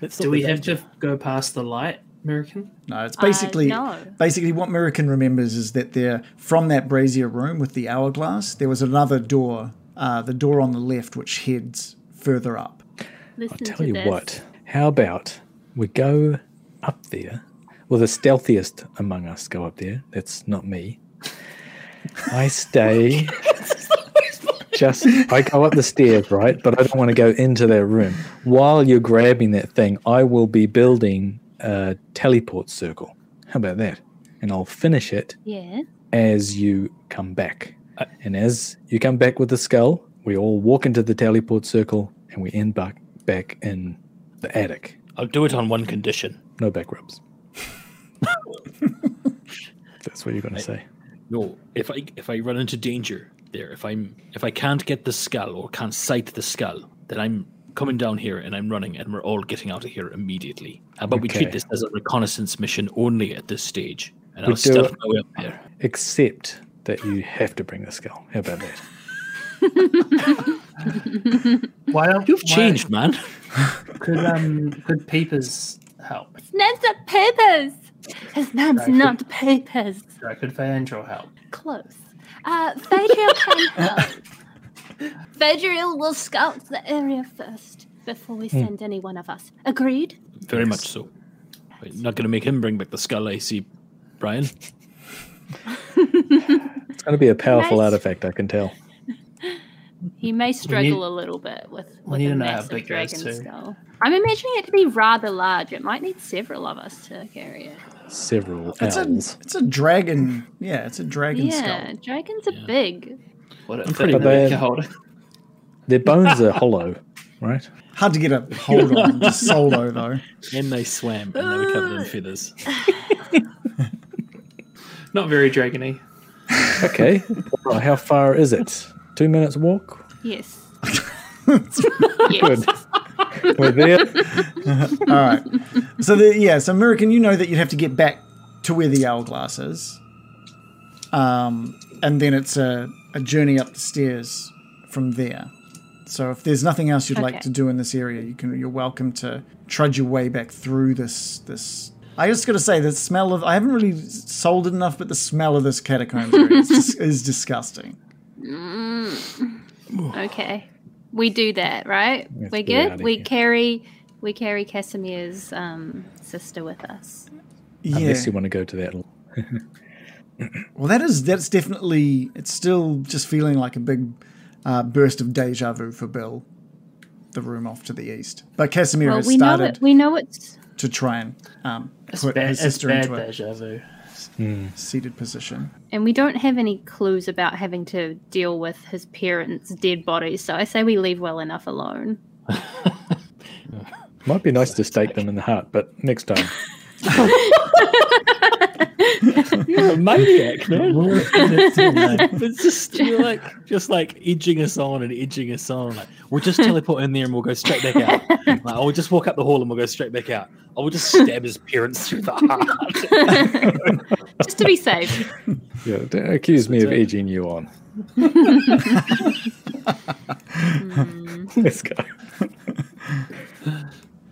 Let's Do we have to go past the light, American? No, it's basically Uh, no. basically what Mirakin remembers is that there from that brazier room with the hourglass, there was another door, uh, the door on the left, which heads further up. Listen I'll Tell you this. what, how about we go up there? Well, the stealthiest among us go up there. That's not me. I stay. just, I go up the stairs, right? But I don't want to go into that room. While you're grabbing that thing, I will be building a teleport circle. How about that? And I'll finish it Yeah. as you come back. And as you come back with the skull, we all walk into the teleport circle and we end back back in the attic. I'll do it on one condition. No back rubs. That's what you're going to say. No, if I if I run into danger there, if I'm if I can't get the skull or can't sight the skull, then I'm coming down here and I'm running and we're all getting out of here immediately. Uh, How about we treat this as a reconnaissance mission only at this stage? And We I'll stealth my way up there. Except that you have to bring the skull. How about that? Why don't You've why- changed, man. Could um could peepers help? His name's not Papers. His name's Right. not Papers. Or could Fandral help? Close. Uh, Phaedriel can help. Phaedriel will scout the area first before we Hmm. send any one of us. Agreed? Very much so. But not going to make him bring back the skull. I see, Brian. It's going to be a powerful Nice. artifact, I can tell. He may struggle need- a little bit with, we with need a to massive big it is, dragon too. skull. I'm imagining it to be rather large. It might need several of us to carry it. Several It's a it's a dragon. Yeah, it's a dragon skull. yeah, skull. dragons are big. What a pretty thing bad. to. Their bones are hollow, right? Hard to get a hold on. Just solo though. And they swam and they were covered in feathers. Not very dragony. Okay. Well, how far is it? Two minutes walk? Yes. Good. We're there. All right. So the yeah, so American, you know that you'd have to get back to where the hourglass is. Um, and then it's a, a journey up the stairs from there. So if there's nothing else you'd like to do in this area, you can you're welcome to trudge your way back through this this I just got to say the smell of I haven't really sold it enough, but the smell of this catacomb is, is disgusting. Okay. We do that, right? Let's We're good. We here. carry we carry Casimir's um, sister with us. Yeah. Unless you want to go to that. Well, that is that's definitely it's still just feeling like a big uh, burst of deja vu for Bill. The room off to the east, but Casimir Well, has we know started it. We know it's to try and um, put bad, his it's sister into a deja vu. Hmm. seated position. and we don't have any clues about having to deal with his parents' dead bodies. So I say we leave well enough alone. Might be nice to stake them in the heart, but next time. You're a maniac, man. No. it's just you're like just like edging us on and edging us on. Like we'll just teleport in there and we'll go straight back out. Like, I will just walk up the hall and we'll go straight back out. I will just stab his parents through the heart. Just to be safe. Yeah, don't accuse me of edging you on. Hmm. Let's go.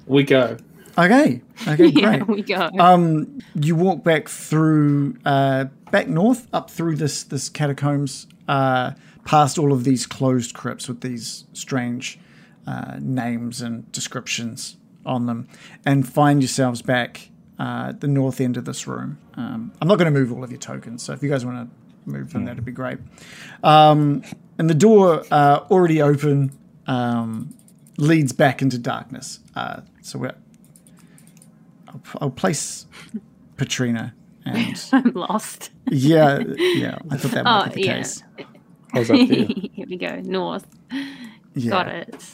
we go. Okay, okay, yeah, great. we go. Um, you walk back through, uh, back north, up through this this catacombs, uh, past all of these closed crypts with these strange uh, names and descriptions on them, and find yourselves back uh, at the north end of this room. Um, I'm not going to move all of your tokens, so if you guys want to move them, that'd be great. Um, and the door uh, already open um, leads back into darkness. Uh, so we're I'll, I'll place Patrina and I'm lost. yeah, yeah. I thought that might Oh, be the yeah. case. I was up there. Here we go. North. Yeah, Got it.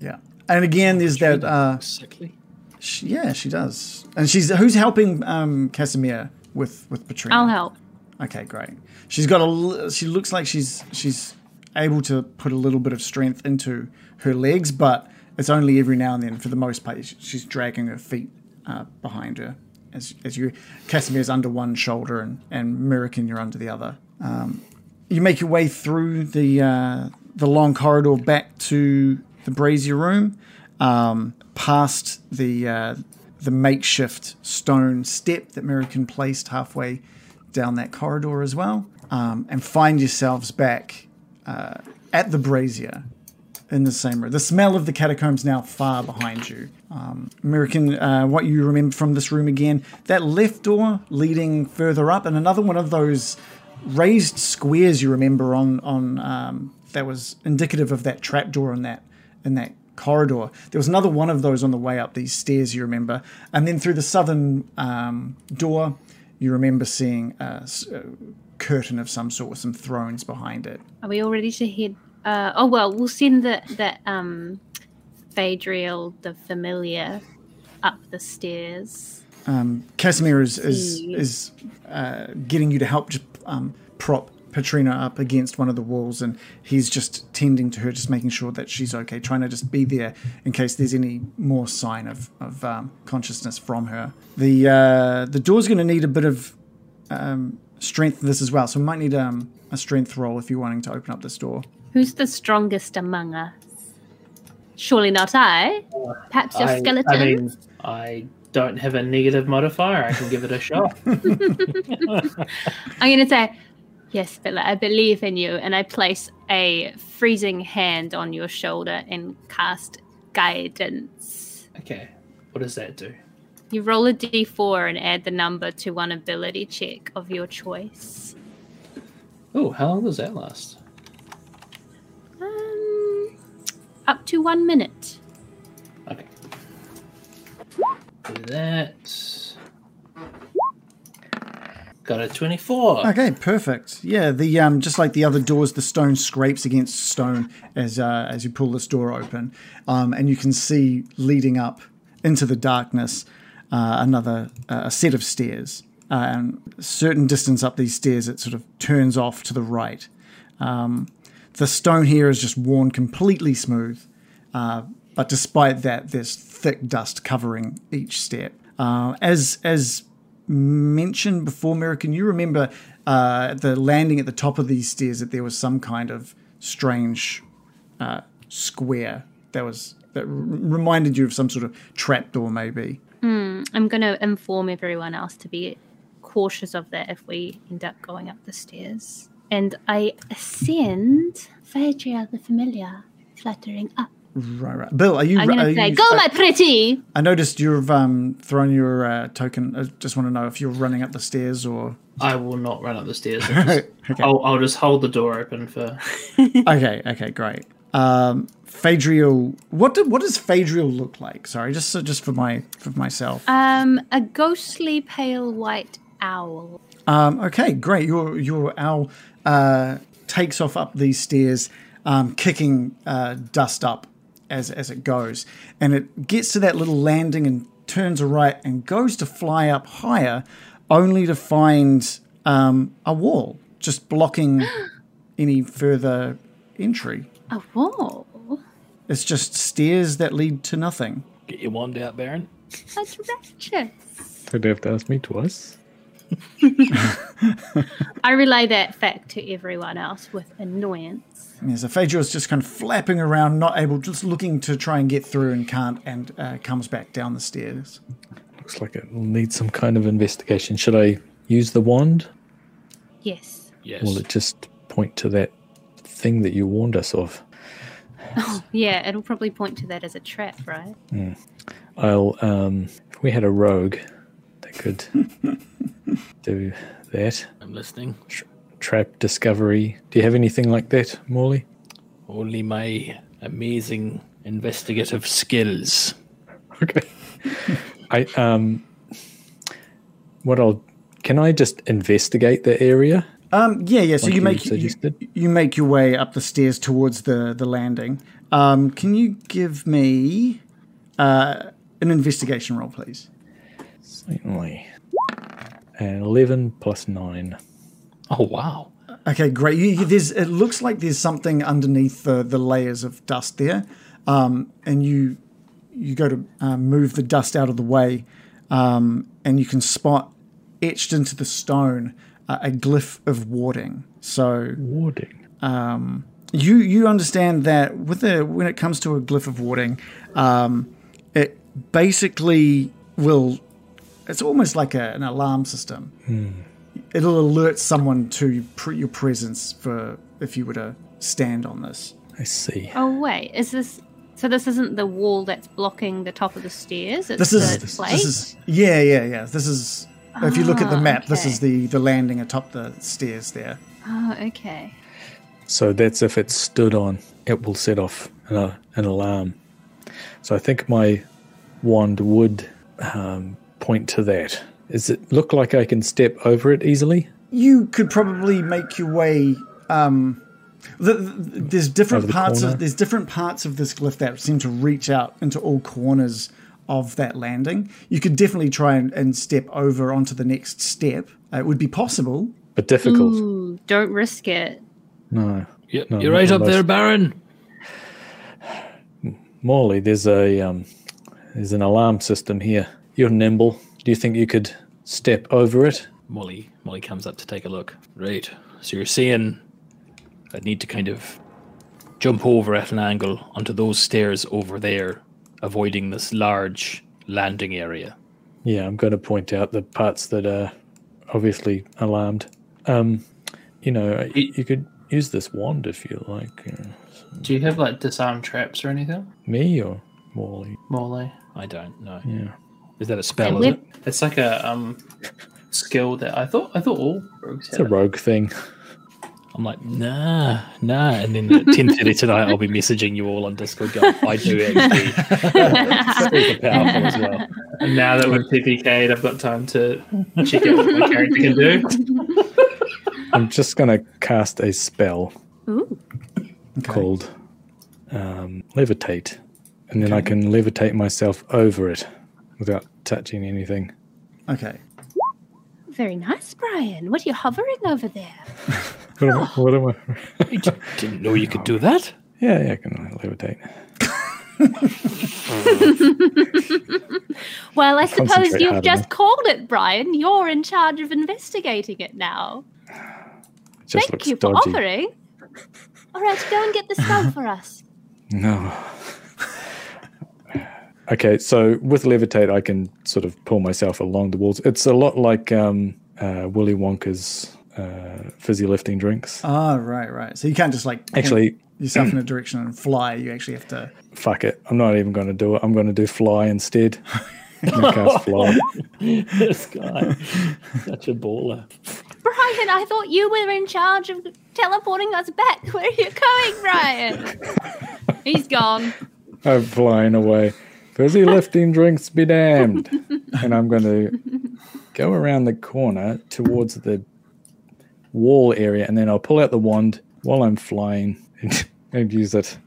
Yeah, and again, there's that. Uh, Sickly. sh yeah, she does, and she's who's helping um, Casimir with with Patrina. I'll help. Okay, great. She's got a. li- She looks like she's she's able to put a little bit of strength into her legs, but it's only every now and then. For the most part, she's dragging her feet uh, behind her as as you. Casimir's under one shoulder and and Mirakin you're under the other. Um, you make your way through the uh, the long corridor back to the brazier room, um, past the uh, the makeshift stone step that American placed halfway down that corridor as well, um, and find yourselves back uh, at the brazier in the same room. The smell of the catacombs now far behind you. Um, American, uh, what you remember from this room again? That left door leading further up, and another one of those raised squares you remember on on um, that was indicative of that trapdoor in that in that corridor. There was another one of those on the way up these stairs you remember, and then through the southern um, door you remember seeing a, curtain of some sort with some thrones behind it. Are we all ready to head? Uh, oh well, we'll send the that um, Phaedriel, the familiar, up the stairs. um, Casimir is is, is uh, getting you to help just um, prop Patrina up against one of the walls, and he's just tending to her, just making sure that she's okay, trying to just be there in case there's any more sign of of um, consciousness from her. The uh, the door's going to need a bit of um, strength this as well, so we might need um, a strength roll if you're wanting to open up this door. Who's the strongest among us? Surely not I. Perhaps your I, skeleton. I mean, I don't have a negative modifier. I can give it a shot. I'm going to say, yes, Philip, I believe in you. And I place a freezing hand on your shoulder and cast guidance. Okay, what does that do? You roll a d4 and add the number to one ability check of your choice. Oh, how long does that last? Um, up to one minute. Okay. Do that. Got a 24. Okay, perfect. Yeah, the um, just like the other doors, the stone scrapes against stone as uh, as you pull this door open, um, and you can see leading up into the darkness uh, another uh, a set of stairs. Uh, and a certain distance up these stairs, it sort of turns off to the right. Um, the stone here is just worn completely smooth, uh, but despite that, there's thick dust covering each step. Uh, as as mentioned before, American, you remember uh, the landing at the top of these stairs that there was some kind of strange uh, square that was that r- reminded you of some sort of trapdoor, maybe. I'm going to inform everyone else to be cautious of that if we end up going up the stairs. And I ascend Phaedriel the familiar, fluttering up. Right, right. Bill, are you? I'm gonna say, you- Go, I- my pretty! I noticed you've um, thrown your uh, token. I just want to know if you're running up the stairs or. I will not run up the stairs. I'll just, Okay. I'll, I'll just hold the door open for. okay, okay, great. Um, Phaedriel, what do, what does Phaedriel look like? Sorry, just so, just for my for myself. Um, a ghostly pale white owl. Um, okay, great. Your your owl uh, takes off up these stairs, um, kicking uh, dust up as as it goes, and it gets to that little landing and turns right and goes to fly up higher, only to find um, a wall just blocking any further entry. A wall? It's just stairs that lead to nothing. Get your wand out, Baron. That's wretched. Don't have to ask me twice. I relay that fact to everyone else with annoyance. Yeah, so Phaedriel's just kind of flapping around, not able, just looking to try and get through and can't, and uh, comes back down the stairs. Looks like it will need some kind of investigation. Should I use the wand? Yes. Yes. Will it just point to that thing that you warned us of? Oh, yeah, it'll probably point to that as a trap, right? I'll um if we had a rogue that could do that. I'm listening. Trap discovery. Do you have anything like that, Morley? Only my amazing investigative skills. Okay. I um what I'll can I just investigate the area? Um, yeah, yeah. So Like you you make you, suggested? you make your way up the stairs towards the the landing. Um, can you give me uh, an investigation roll, please? Certainly. And eleven plus nine. Oh wow. Okay, great. You, you- there's it looks like there's something underneath the the layers of dust there, um, and you you go to um, move the dust out of the way, um, and you can spot etched into the stone a, a glyph of warding. So Warding. um, you you understand that with the when it comes to a glyph of warding, um, it basically will. It's almost like a, an alarm system. It'll alert someone to pr- your presence for if you were to stand on this. I see. Oh wait, is this? So this isn't the wall that's blocking the top of the stairs. It's This is the this, plate. is yeah yeah yeah. This is if you look at the Ah, map, this is the the landing atop the stairs there. Oh, okay. So that's if it's stood on, it will set off an, an alarm. So I think my wand would um, point to that. Does it look like I can step over it easily? you could probably make your way. Um, the, the- there's different the parts corner? of there's different parts of this glyph that seem to reach out into all corners of that landing. You could definitely try and, and step over onto the next step. Uh, it would be possible. But difficult. Ooh, don't risk it. No. You- No, You're right up there, Baron. Morley, there's a um, there's an alarm system here. You're nimble. Do you think you could step over it? Molly, Molly comes up to take a look. Right. So you're saying I need to kind of jump over at an angle onto those stairs over there, avoiding this large landing area. Yeah, I'm going to point out the parts that are obviously alarmed. Um, you know, Y- you could use this wand if you like. Uh, Do you have like disarm traps or anything? me or Morley? Morley. I don't know. Yeah. Is that a spell? Is we're- it? It's like a um skill that I thought I thought all rogues It's had. a rogue thing. I'm like, nah, nah. And then at 10:30 tonight, I'll be messaging you all on Discord. Going, I do actually super powerful as well. And now that we're PPK'd, I've got time to check out what my character can do. I'm just going to cast a spell Ooh. called um, levitate, and then I can levitate myself over it without touching anything. Okay. Very nice, Brian. What are you hovering over there? What am I? Oh. What am I? I d- didn't know you could do that. yeah, yeah, I can levitate. Well, I suppose you've just then. called it, Brian. You're in charge of investigating it now. It Thank looks you for dodgy. offering. All right, go and get the spell for us. No. Okay, so with levitate, I can sort of pull myself along the walls. It's a lot like um, uh, Willy Wonka's uh, fizzy lifting drinks. Ah, right, right. So you can't just like point Actually, yourself in a direction and fly. You actually have to. fuck it. I'm not even going to do it. I'm going to do fly instead. I'm gonna cast fly. this guy, such a baller. Brian, I thought you were in charge of teleporting us back. Where are you going, Brian? He's gone. I'm flying away. Fizzy lifting drinks be damned. And I'm going to go around the corner towards the wall area, and then I'll pull out the wand while I'm flying and, and use it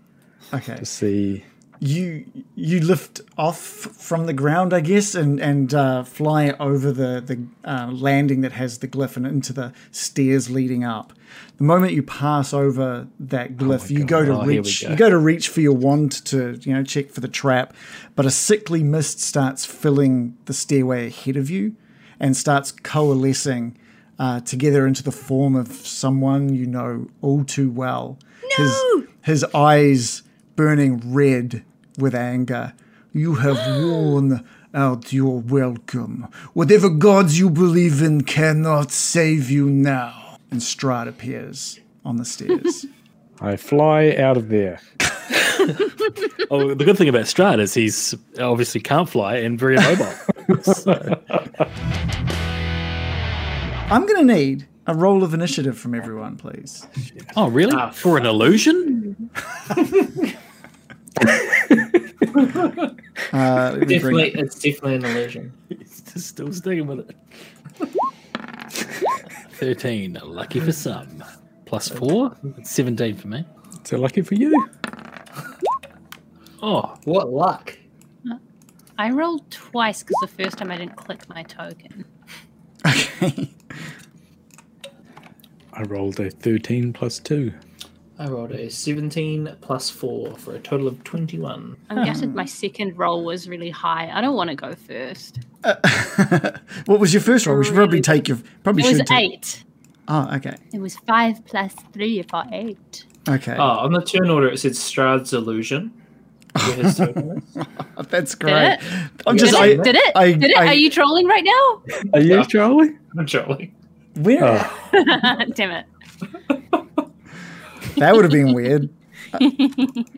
Okay. to see. You you lift off from the ground, I guess, and and uh, fly over the the uh, landing that has the glyph and into the stairs leading up. The moment you pass over that glyph, you go to Oh, reach. go. You go to reach for your wand to you know check for the trap, but a sickly mist starts filling the stairway ahead of you, and starts coalescing uh, together into the form of someone you know all too well. No! His, his eyes burning red with anger. You have worn out your welcome. Whatever gods you believe in cannot save you now. And Strahd appears on the stairs. I fly out of there. Oh, the good thing about Strahd is he's obviously can't fly and very mobile. So, I'm going to need a roll of initiative from everyone, please. oh, really? Ah, For an illusion? Uh, let me bring- it's definitely an illusion. He's just still sticking with it. 13, lucky for some. Plus 4, 17 for me. So lucky for you. Oh, What luck! I rolled twice because the first time I didn't click my token. Okay. I rolled a 13 plus 2. I rolled a 17 plus 4 for a total of 21. I'm gutted my second roll was really high. I don't want to go first. what was your first roll? We should probably take your. Probably It was should take. eight. Oh, okay. It was five plus three for eight. Okay. Oh, on the turn order, it said Strahd's illusion. Where his token is. That's Did great. it? I'm Did just. it? I, Did it? I- Did it? I- Are you trolling right now? Are you trolling? I'm trolling. where? Oh, Damn it. That would have been weird.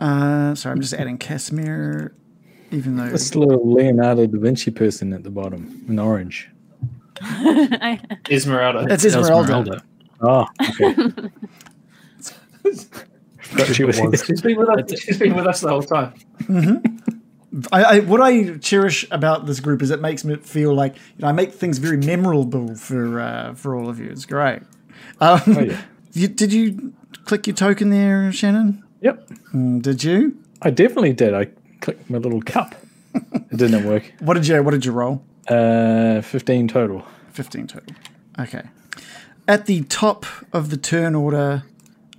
Uh, sorry, I'm just adding Casimir, even though. this little Leonardo da Vinci person at the bottom in orange. Esmeralda. It's Esmeralda. Oh, okay. Got you with was. She's been with us. She's been with us the whole time. I, I, what I cherish about this group is it makes me feel like you know, I make things very memorable for uh, for all of you. It's great. Um, Oh, yeah. You, did you click your token there, Shannon? Yep. Mm, did you? I definitely did. I clicked my little cup. It didn't work. What did you What did you roll? Uh, 15 total. 15 total. Okay. At the top of the turn order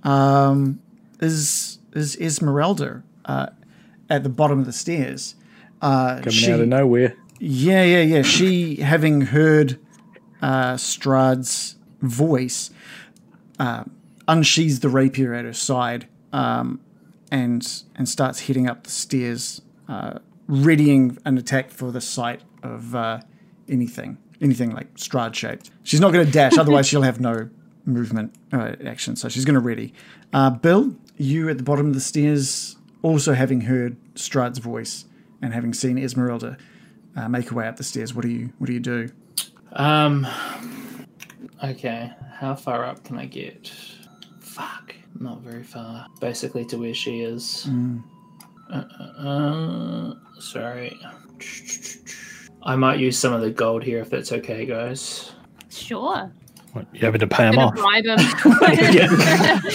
um, is is Esmeralda uh, at the bottom of the stairs. Uh, Coming she, out of nowhere. yeah, yeah, yeah. She, having heard uh, Strahd's voice, uh, unsheathes the rapier at her side um, and and starts heading up the stairs, uh, readying an attack for the sight of uh, anything, anything like Strahd shaped. She's not going to dash, otherwise she'll have no movement uh, action. So she's going to ready. Uh, Bill, you at the bottom of the stairs, also having heard Strahd's voice and having seen Esmeralda uh, make her way up the stairs. What do you What do you do? Um. Okay, how far up can I get? Fuck, not very far. Basically to where she is. Uh, uh, uh, sorry. I might use some of the gold here if that's okay, guys. Sure. What, you having to pay him off? bribe him.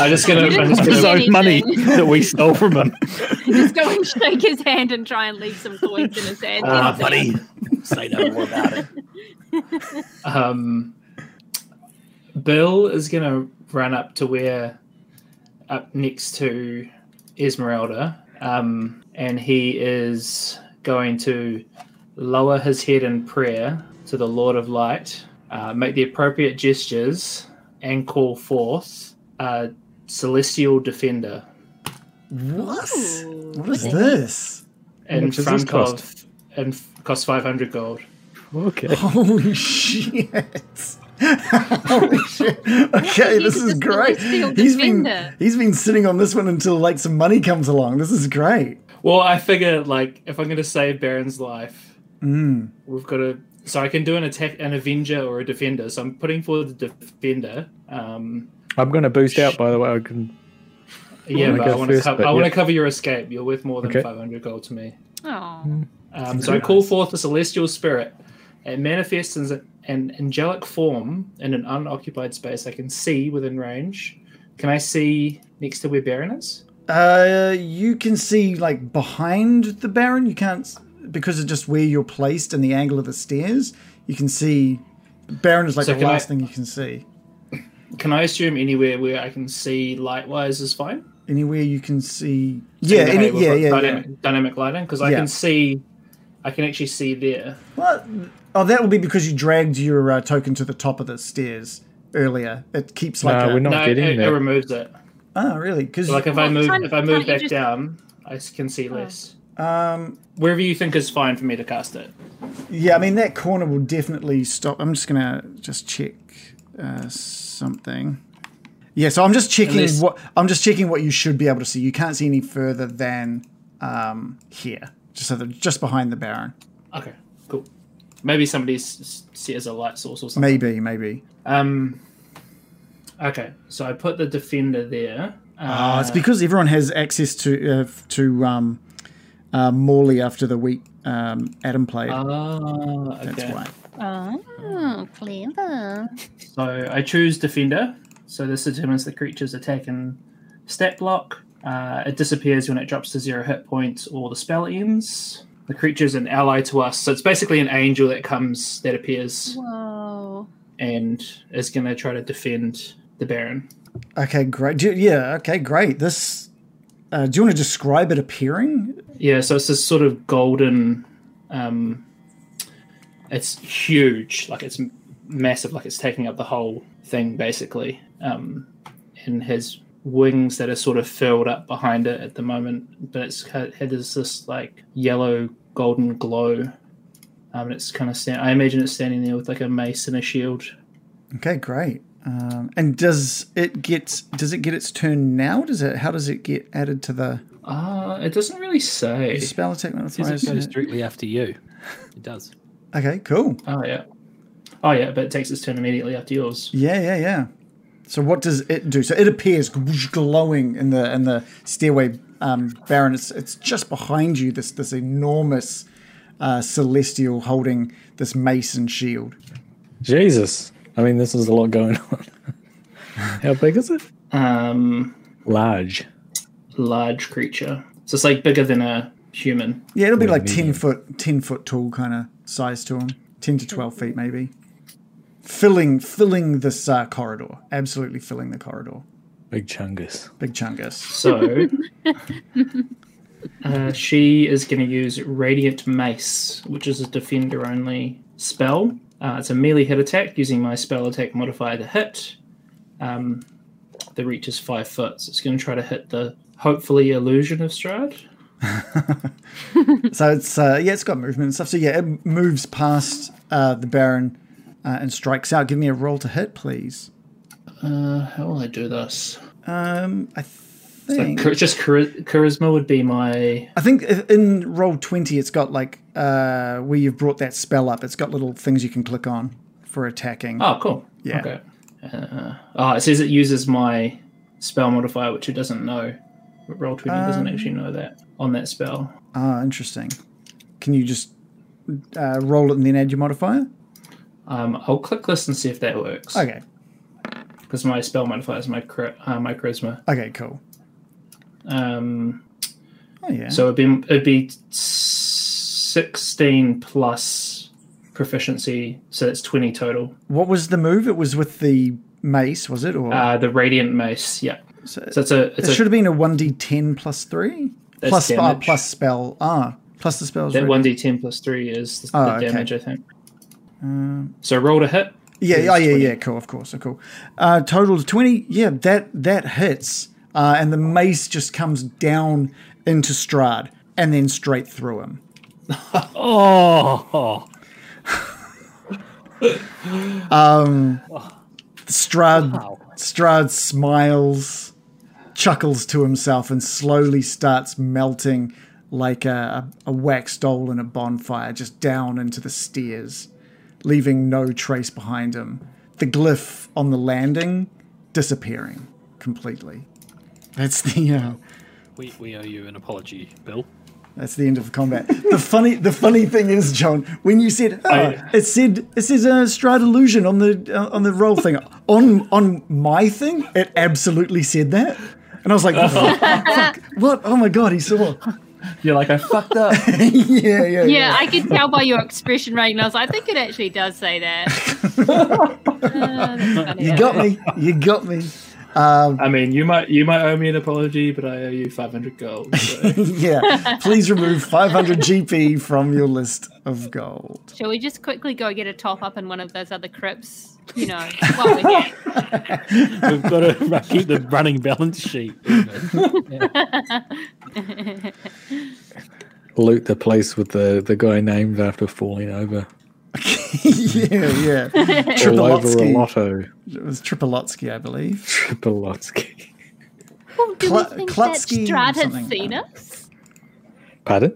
I'm just gonna. You I'm just His gonna own money that we stole from him. Just go and shake his hand and try and leave some coins in his hand. Ah, buddy. Say no more about it. Um, Bill is gonna run up to where, up next to Esmeralda, um, and he is going to lower his head in prayer to the Lord of Light, uh, make the appropriate gestures, and call forth a celestial defender What? Ooh, What is this? in much does front this cost? of and f- costs five hundred gold. Okay. Holy shit! Holy shit! Okay, this is great. celestial He's been he's been sitting on this one until like some money comes along. This is great. Well, I figure like if I'm going to save Baron's life, Mm. we've got to. So I can do an attack, an Avenger or a Defender. So I'm putting forward the Defender. Um, I'm going to boost out, by the way. I can. yeah, wanna but I want to. first, Co- but I want to cover your escape. You're worth more than Okay. 500 gold to me. Oh. Um, so I call forth a celestial spirit. It manifests as a- an angelic form in an unoccupied space I can see within range. Can I see next to where Baron is? Uh, you can see like behind the Baron. You can't because of just where you're placed and the angle of the stairs. You can see Baron is like So the can I- last thing you can see. Can I assume anywhere where I can see light-wise is fine? Anywhere you can see. Yeah, any, we've yeah, got yeah, yeah. dynamic, Dynamic lighting because I Yeah. can see. I can actually see there. What? Oh, that will be because you dragged your uh, token to the top of the stairs earlier. It keeps like. No, a, we're not no, getting it, it removes it. Oh, really? Because So like if I move, if I move back just- down, I can see less. um, Wherever you think is fine for me to cast it. yeah, I mean that corner will definitely stop. I'm just gonna just check uh, something. Yeah, so I'm just checking Unless- what I'm just checking what you should be able to see. You can't see any further than um, here, just so that just behind the Baron. Okay, cool. Maybe somebody s- s- see it as a light source or something. Maybe, maybe. Um. Okay, so I put the defender there. Oh, Uh, it's because everyone has access to uh, to um, uh, Morley after the week um, Adam played. Ah, okay. That's why. Oh, clever. So I choose defender. So this determines the creature's attack and stat block. Uh, it disappears when it drops to zero hit points or the spell ends. The creature's an ally to us, so it's basically an angel that comes that appears Whoa. and is going to try to defend the Baron. Okay, great. Do you- yeah, okay, great. This. Uh, do you want to describe it appearing? Yeah, so it's this sort of golden. Um, it's huge, like it's massive, like it's taking up the whole thing basically, um, and has wings that are sort of filled up behind it at the moment. But it's had had this, this like yellow golden glow. Um, and it's kind of stand. I imagine it's standing there with like a mace and a shield. Okay, great. Um, and does it get does it get its turn now? Does it? How does it get added to the Uh, it doesn't really say. spell attack Says modifiers? it goes directly after you. It does. Okay, cool. Oh yeah. Oh yeah, but it takes its turn immediately after yours. Yeah, yeah, yeah. So what does it do? So it appears glowing in the in the stairway, um, Baron. It's it's just behind you. This this enormous uh, celestial holding this mason shield. Jesus. I mean, this is a lot going on. How big is it? Um, Large. large creature. So it's like bigger than a human. Yeah, it'll be like medium. ten foot, ten foot tall kind of size to him. Ten to twelve feet maybe. Filling filling this uh, corridor. Absolutely filling the corridor. Big chungus. Big chungus. So uh, she is going to use Radiant Mace, which is a defender only spell. Uh, it's a melee hit attack using my spell attack modifier to hit. Um, the reach is five foot, so it's going to try to hit the hopefully illusion of Strahd. So it's uh, yeah, it's got movement and stuff. So yeah, it moves past uh, the Baron uh, and strikes out. Give me a roll to hit, please. Uh, how will I do this? Um, I think char- just chari- charisma would be my. I think in roll twenty, it's got like uh, where you've brought that spell up. It's got little things you can click on for attacking. Oh, cool. Yeah. Okay. Uh, oh, it says it uses my spell modifier, which it doesn't know. But Roll twenty doesn't actually know that on that spell. Ah, interesting. Can you just uh, roll it and then add your modifier? Um, I'll click this and see if that works. Okay. Because my spell modifier is my uh, my charisma. Okay. Cool. Um, Oh yeah. so it'd be it'd be sixteen plus proficiency, so that's twenty total. what was the move? It was with the mace, was it? Or Uh, the radiant mace, yeah. so, So it's a it's it a should have been a one d ten plus three plus uh, plus spell. Ah, plus the spells. that one d ten plus three is the, Oh, the okay. damage, I think. So roll to hit. Yeah, is oh yeah, 20. yeah, cool, of course, of course. Uh, total twenty. Yeah, that that hits, uh, and the mace just comes down into Strahd and then straight through him. Oh, Strahd Wow. Strahd smiles, chuckles to himself, and slowly starts melting like a, a wax doll in a bonfire, just down into the stairs, leaving no trace behind him. The glyph on the landing disappearing completely. That's the uh, we, we owe you an apology, Bill. that's the end of the combat. the funny the funny thing is, John, when you said oh, I- it said it says uh, Strahd illusion on the uh, on the roll thing on on my thing, it absolutely said that, and I was like, fuck, fuck, what? Oh my god, he saw. You're like I fucked up. yeah, yeah, Yeah, I could tell by your expression right now. I was like, I think it actually does say that. Uh. You got me. You got me. I mean, you might you might owe me an apology, but I owe you 500 gold. So. Yeah. Please remove 500 GP from your list of gold. Shall we just quickly go get a top up in one of those other crypts? You know, while we're here. We've got to keep the running balance sheet. Loot the place with the, the guy named after falling over. yeah, yeah. All over a Tripalotsky. lotto. It was Tripalotsky, I believe. Tripalotsky. Well, do Kla- we think Klutsky that Strahd has something. seen us? Pardon?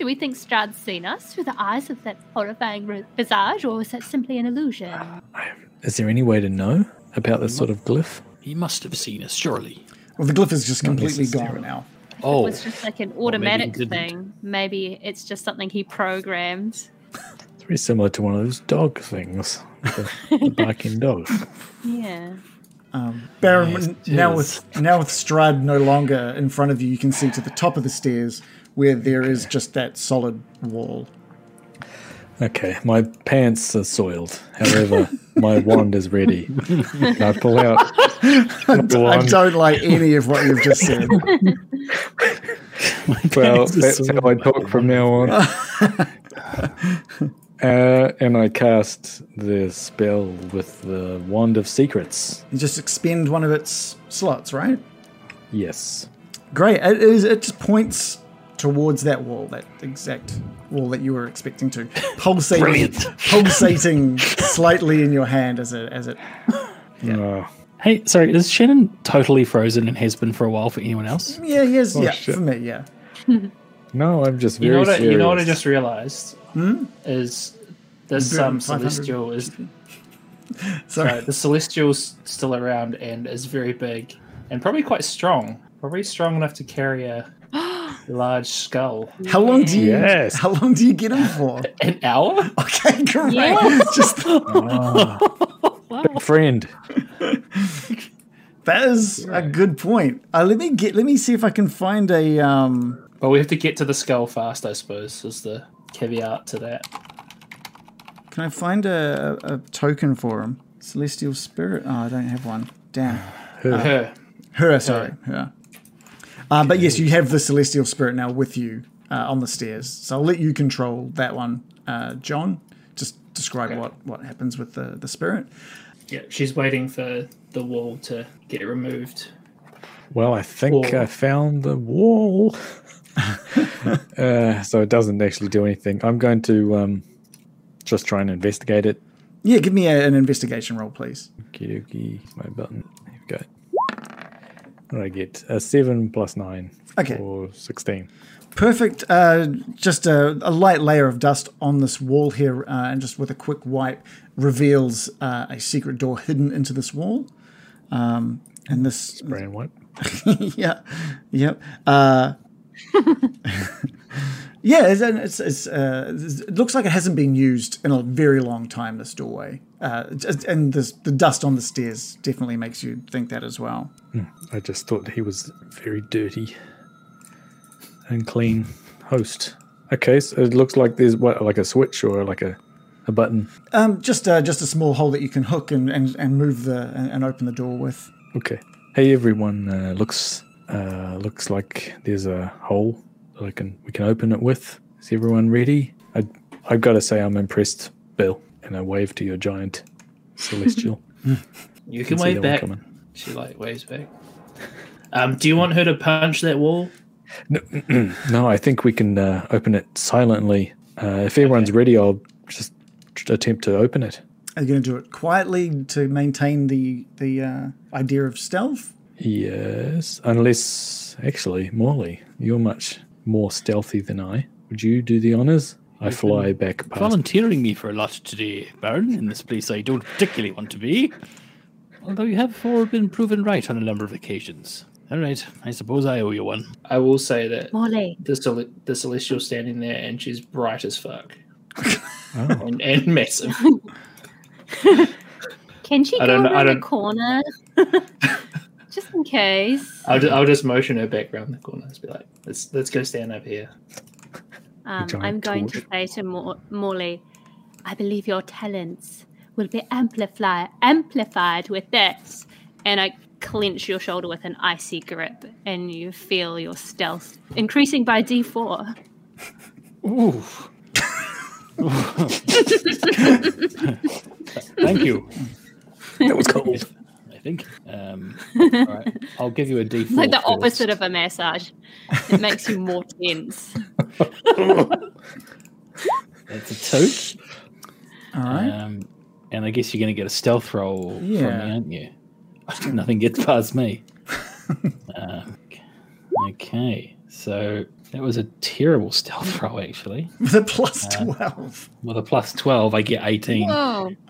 Do we think Strahd's seen us through the eyes of that horrifying visage, or is that simply an illusion? Is there any way to know about this sort of glyph? He must have seen us, surely. Well, the glyph is just completely gone now. Oh, It's just like an automatic didn't. thing. Maybe it's just something he programmed. It's very similar to one of those dog things. The, the barking dog. Yeah. Um, Baron, Yes, now with now with Strahd no longer in front of you, you can see to the top of the stairs where there is just that solid wall. Okay, my pants are soiled. However, my wand is ready. Can I pull out the I don't like any of what you've just said. Well, that's how I talk from now on. Uh, and I cast the spell with the Wand of Secrets. You just expend one of its slots, right? Yes. Great. It is. It just points towards that wall, that exact wall that you were expecting to, pulsating, pulsating slightly in your hand as it as it. Oh, Hey, sorry, is Shannon totally frozen and has been for a while for anyone else? Yeah. Yes. yeah. shit. For me. Yeah. no, I'm just very You know what? I, you know what I just realized is this Burn um, celestial is Sorry. uh, the celestial's still around and is very big and probably quite strong. Probably strong enough to carry a large skull. How long do you? Yes. How long do you get him for? An hour? Okay. Great. Yes. Just Big friend. that is a good point. Uh, let me get. Let me see if I can find a. Um. Well, we have to get to the skull fast, I suppose, is the caveat to that. Can I find a, a, a token for him? Celestial spirit. Oh, I don't have one. Damn. Her. Her, sorry, her. Uh, but yes, you have the celestial spirit now with you uh, on the stairs. So I'll let you control that one, uh, John. Just describe what, what happens with the, the spirit. Yeah, she's waiting for the wall to get removed. Well, I think Wall. I found the wall. uh, so it doesn't actually do anything. I'm going to um, just try and investigate it. Yeah, give me a, an investigation roll, please. Okie dokie, my button. There we go. What did I get? A 7 plus 9 Okay. Or 16. Perfect. Uh, just a, a light layer of dust on this wall here, uh, and just with a quick wipe, reveals uh, a secret door hidden into this wall. Um, and this Brand what? yeah, yep. Yeah, it's, it's, it's, uh, it looks like it hasn't been used in a very long time. This doorway, uh, and this, the dust on the stairs definitely makes you think that as well. I just thought he was very dirty and clean host. Okay, so it looks like there's what, like a switch or like a, a button. Um, just uh, just a small hole that you can hook and, and, and move the and, and open the door with. Okay. Hey everyone, uh, looks uh, looks like there's a hole I can we can open it with. Is everyone ready? I I've got to say I'm impressed, Bill. And I wave to your giant celestial. You can see wave back. coming. She like waves back. Um, do you want her to punch that wall? No, no I think we can uh, open it silently. Uh, if everyone's ready, I'll just tr- attempt to open it. Are you going to do it quietly to maintain the the uh, idea of stealth? Yes, unless actually, Morley, you're much more stealthy than I. Would you do the honors? I fly back past. Volunteering me for a lot today, Baron, in this place I don't particularly want to be. Although you have all been proven right on a number of occasions. All right, I suppose I owe you one. I will say that Molly. the, cel- the celestial standing there and she's bright as fuck Oh, and, and massive. Can she I go don't know- I around the don't- corner? Just in case. I'll, ju- I'll just motion her back around the corner and be like, let's let's go stand up here. Um, I'm going to say to Mor- Morley, I believe your talents will be amplify- amplified with this. And I clench your shoulder with an icy grip, and you feel your stealth increasing by d4. Ooh. Thank you. that was cold. I think. Um, all right, I'll give you a D4. It's like the first. opposite of a massage. It makes you more tense. That's a two. All right. Um, and I guess you're going to get a stealth roll from me, aren't you? Nothing gets past me. uh, okay, so that was a terrible stealth roll, actually. With a plus twelve. With a plus 12, I get 18. Whoa.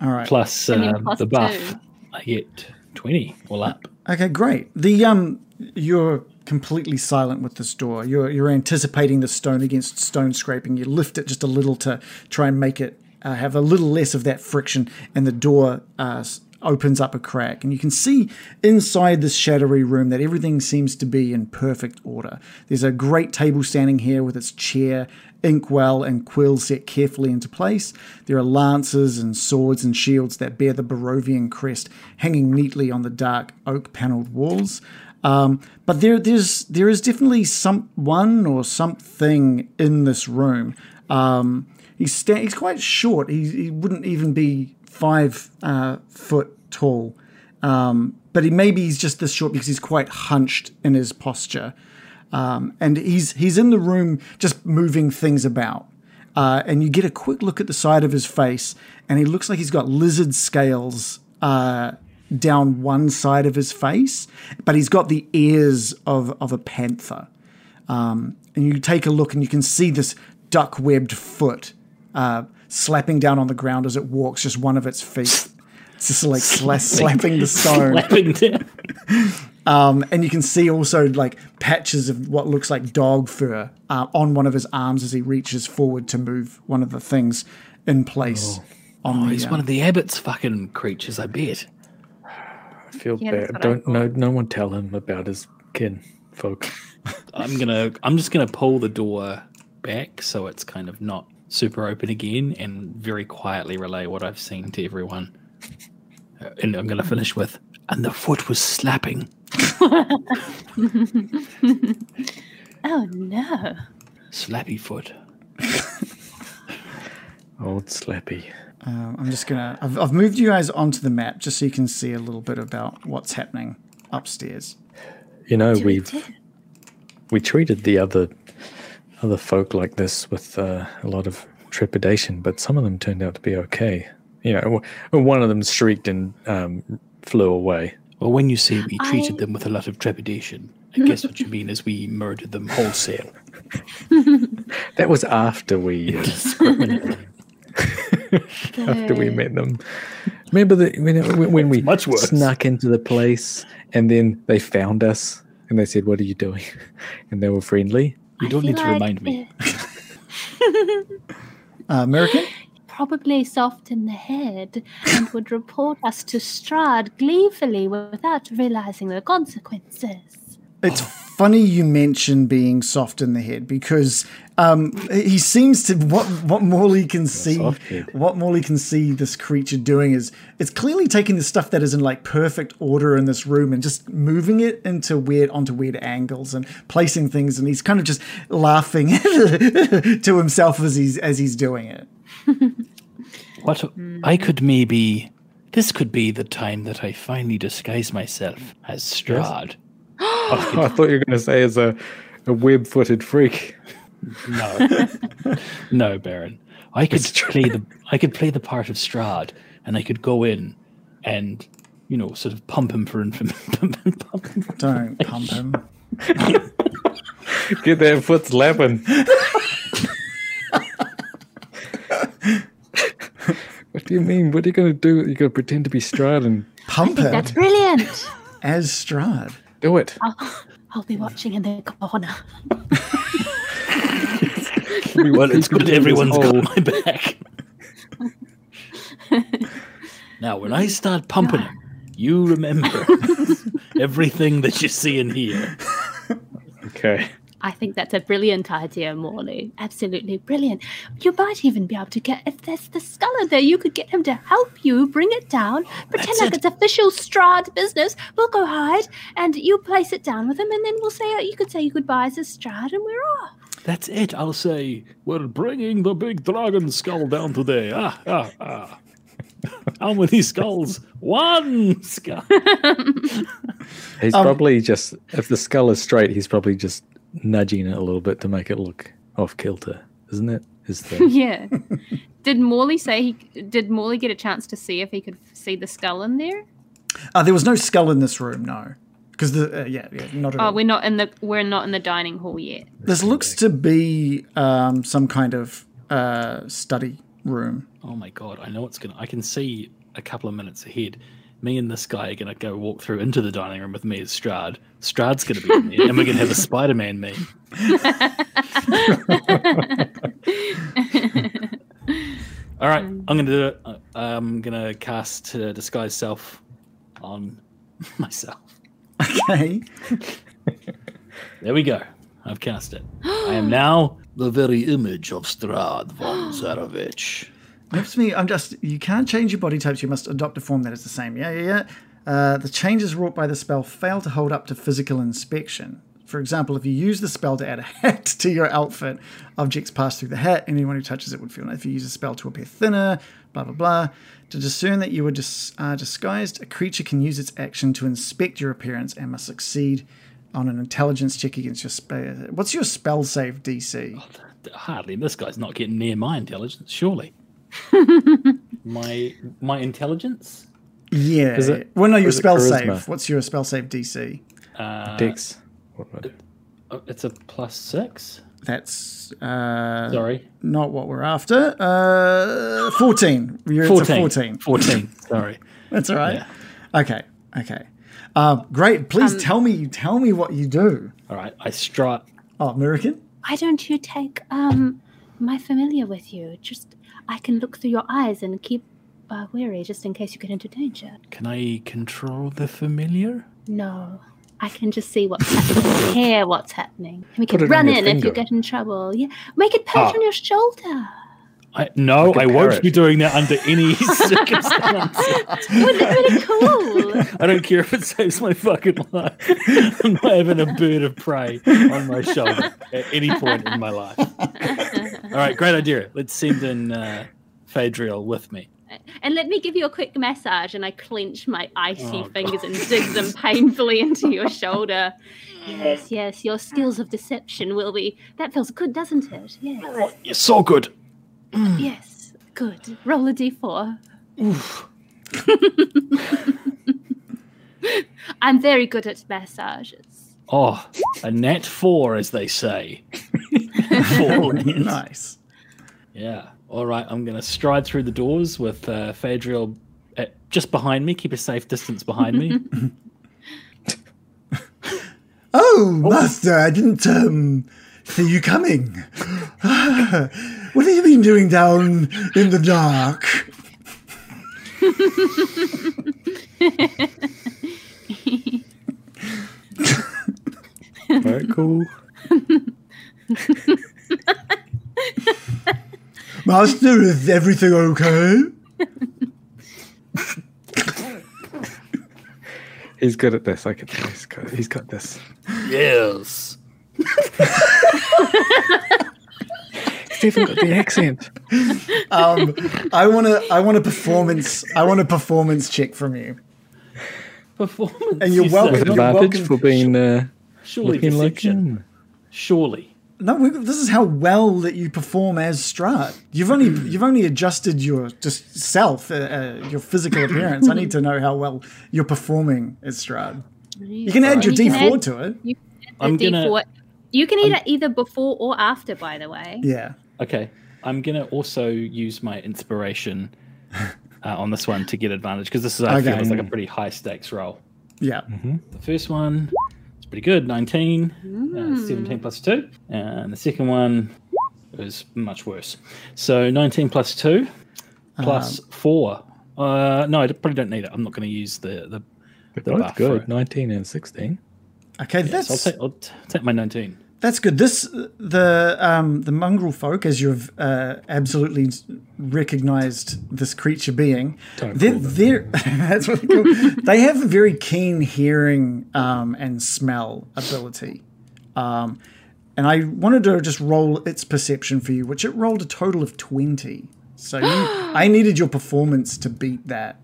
All right. Plus, And then uh, plus the buff, two. I get 20 all up. Okay, great. The um, you're completely silent with this door. You're you're anticipating the stone against stone scraping. You lift it just a little to try and make it uh, have a little less of that friction, and the door uh, opens up a crack, and you can see inside this shadowy room that everything seems to be in perfect order. There's a great table standing here with its chair inkwell and quill set carefully into place. There are lances and swords and shields that bear the Barovian crest hanging neatly on the dark oak panelled walls. Um, but there, there's there is definitely someone or something in this room. Um, he's sta- he's quite short. He, he wouldn't even be five uh, foot tall. Um, but he maybe he's just this short because he's quite hunched in his posture. Um, and he's he's in the room just moving things about. Uh, and you get a quick look at the side of his face, and he looks like he's got lizard scales uh, down one side of his face, but he's got the ears of, of a panther. Um, and you take a look, and you can see this duck webbed foot uh, slapping down on the ground as it walks, just one of its feet. It's just like sla- slapping the stone. Slapping. Um, and you can see also like patches of what looks like dog fur uh, on one of his arms as he reaches forward to move one of the things in place. On Oh, the, he's uh, one of the Abbott's fucking creatures, I bet. I feel Yeah, bad. Don't no no one tell him about his kin folk. I'm gonna I'm just gonna pull the door back so it's kind of not super open again and very quietly relay what I've seen to everyone. Uh, And I'm gonna finish with and the foot was slapping. Oh no. Slappy foot. Old Slappy. Um, I'm just gonna. I've, I've moved you guys onto the map just so you can see a little bit about what's happening upstairs. You know, Do it we've we treated the other other folk like this with uh, a lot of trepidation, but some of them turned out to be okay. You know, one of them shrieked and um, flew away. Well, when you say we treated I- them with a lot of trepidation, I guess what you mean is we murdered them wholesale. That was after we uh, after we met them. Remember that when, when we much worse. snuck into the place and then they found us and they said, "What are you doing?" And they were friendly. You don't need to like remind me. Uh, American. Probably soft in the head and would report us to Strahd gleefully without realizing the consequences. It's funny you mention being soft in the head because um, he seems to what what Morley can see soft what Morley can see this creature doing is it's clearly taking the stuff that is in like perfect order in this room and just moving it into weird onto weird angles and placing things and he's kind of just laughing to himself as he's as he's doing it. What I mm-hmm. could maybe. This could be the time that I finally disguise myself as Strahd. I thought you were going to say as a, a web-footed freak. No, no, Baron. I could play the I could play the part of Strahd, and I could go in and you know sort of pump him for information. pump him for Don't pump him. Get that foot slapping. what do you mean? What are you going to do? You're going to pretend to be Strahd and Pump him That's brilliant. as Strahd. do it. I'll, I'll be watching in the corner. Well, it's good in everyone's this hole. got my back. now, when I start pumping him, you remember everything that you see in here. Okay. I think that's a brilliant idea, Morley. Absolutely brilliant. You might even be able to get, if there's the skull there, you could get him to help you bring it down, pretend That's like it. it's official Strahd business. We'll go hide, and you place it down with him, and then we'll say, you could say your goodbyes to Strahd, and we're off. That's it. I'll say, we're bringing the big dragon skull down today. Ah, ah, ah. How many skulls? One skull. He's probably just, if the skull is straight, he's probably just nudging it a little bit to make it look off kilter, isn't it? Is the Yeah. did Morley say he? Did Morley get a chance to see if he could see the skull in there? Uh, there was no skull in this room, no. Because the uh, yeah yeah not at Oh, all. we're not in the we're not in the dining hall yet. This looks to be um, some kind of uh, study room. Oh my god, I know it's gonna. I can see a couple of minutes ahead. Me and this guy are gonna go walk through into the dining room with me as Strahd. Strahd's gonna be in there, and we're gonna have a Spider-Man meme. All right, I'm gonna do it. Uh, I'm gonna cast uh, disguise self on myself. Okay. There we go. I've cast it. I am now the very image of Strahd von Zarovich. Perhaps me. I'm just. You can't change your body types. You must adopt a form that is the same. Yeah, yeah, yeah. Uh, the changes wrought by the spell fail to hold up to physical inspection. For example, if you use the spell to add a hat to your outfit, objects pass through the hat. Anyone who touches it would feel. If you use a spell to appear thinner, blah blah blah. To discern that you dis- are disguised, a creature can use its action to inspect your appearance and must succeed on an intelligence check against your spell. What's your spell save DC? Hardly. This guy's not getting near my intelligence, surely. my my intelligence? Yeah. Is it- well, no, your spell charisma? save. What's your spell save DC? Uh, Dex. What would- oh, it's a plus six. That's uh, Sorry. not what we're after. Uh, 14. You're it's a 14. 14. Sorry. That's all right. Yeah. Okay. Okay. Um, great. Please tell me. Tell me what you do. All right. I strut. Oh, American. Why don't you take um my familiar with you? Just I can look through your eyes and keep uh, wary just in case you get into danger. Can I control the familiar? No, I can just see what's happening, hear what's happening. We can Put it run your in if you get in trouble. Yeah, make it perch Ah. on your shoulder. I, no, Like a I won't be doing that under any circumstances. Wouldn't it be really cool? I don't care if it saves my fucking life. I'm not having a bird of prey on my shoulder at any point in my life. All right, great idea. Let's send in uh, Phaedriel with me. And let me give you a quick massage, and I clench my icy Oh, fingers and dig them painfully into your shoulder. Yes, yes, your skills of deception will be. That feels good, doesn't it? Yes, You're so good. Yes, good. Roll a d4. I'm very good at massages. Oh, a net four, as they say. four. Nice. Yeah. All right. I'm going to stride through the doors with uh, Phaedriel at, just behind me. Keep a safe distance behind me. Oh, master, I didn't um, see you coming. What have you been doing down in the dark? All right, cool. Master, is everything okay? He's good at this. I can tell. He's got, he's got this. yes. Stephen got the accent. Um, I want to. I want a performance. I want a performance check from you. Performance. And you're you welcome. say. With You're advantage welcome. for being uh, Surely looking like deception. him. Surely. No, we, this is how well that you perform as Strahd. You've only you've only adjusted your just self, uh, uh, your physical appearance. I need to know how well you're performing as Strahd. You can add your You D4 add- to it. You can add I'm the gonna- D4. You can either either before or after, by the way. Yeah. Okay. I'm going to also use my inspiration uh, on this one to get advantage because this is, I feel, Okay. is like a pretty high stakes roll. Yeah. The first one is pretty good 19, uh, 17 plus 2. And the second one is much worse. So 19 plus 2 plus 4. Uh, no, I probably don't need it. I'm not going to use the. the They're The both buff for good. it. 19 19 and 16. Okay, so I'll take, I'll take my 19. That's good. This the um the mongrel folk, as you've uh, absolutely recognized this creature being, Don't they're, call them. they're that's what they they have a very keen hearing um, and smell ability. Um, and I wanted to just roll its perception for you, which it rolled a total of twenty. So you, I needed your performance to beat that.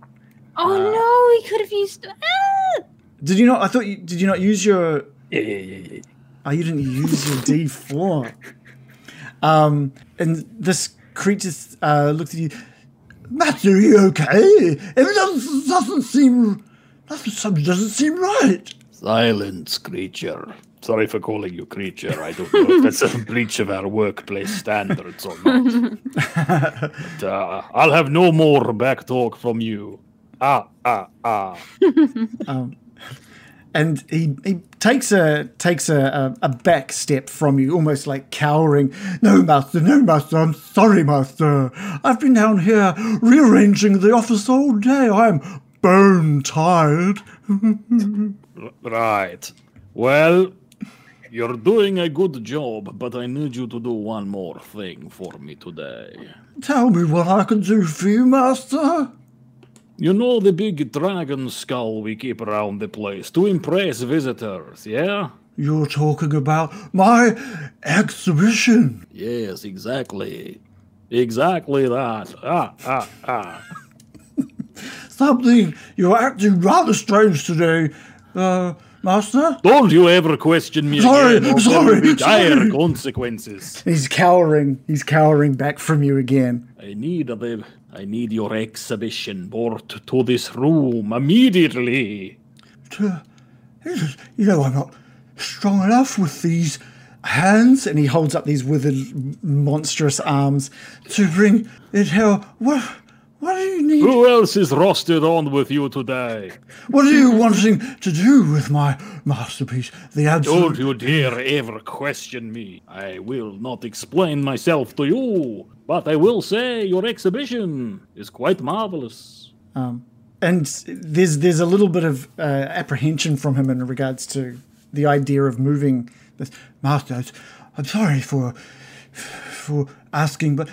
Oh no, he could have used. Ah! Did you not? I thought you did. You not use your Yeah, yeah, yeah, yeah. Oh, you didn't use your D four. Um, and this creature uh, looked at you. Matt, are you okay? It doesn't, doesn't seem. Something doesn't seem right. Silence, creature. Sorry for calling you creature. I don't know if that's a breach of our workplace standards or not. but, uh, I'll have no more back talk from you. Ah, ah, ah. And he, he takes a takes a, a, a back step from you, almost like cowering. No, master, no, master. I'm sorry, master. I've been down here rearranging the office all day. I'm bone tired. Right. Well, you're doing a good job, but I need you to do one more thing for me today. Tell me what I can do for you, master. You know the big dragon skull we keep around the place to impress visitors, yeah? You're talking about my exhibition. Yes, exactly. Exactly that. Ah, ah, ah. Something you're acting rather strange today, uh, Master. Don't you ever question me Sorry, again. sorry, dire consequences. He's cowering. He's cowering back from you again. I need the I need your exhibition brought to this room immediately. To- You know, I'm not strong enough with these hands. And he holds up these withered, monstrous arms to bring it here. What? What do you need? Who else is rostered on with you today? What are you wanting to do with my masterpiece? The Don't you dare ever question me. I will not explain myself to you, but I will say your exhibition is quite marvelous. And there's there's a little bit of uh, apprehension from him in regards to the idea of moving this master. I'm sorry for for asking, but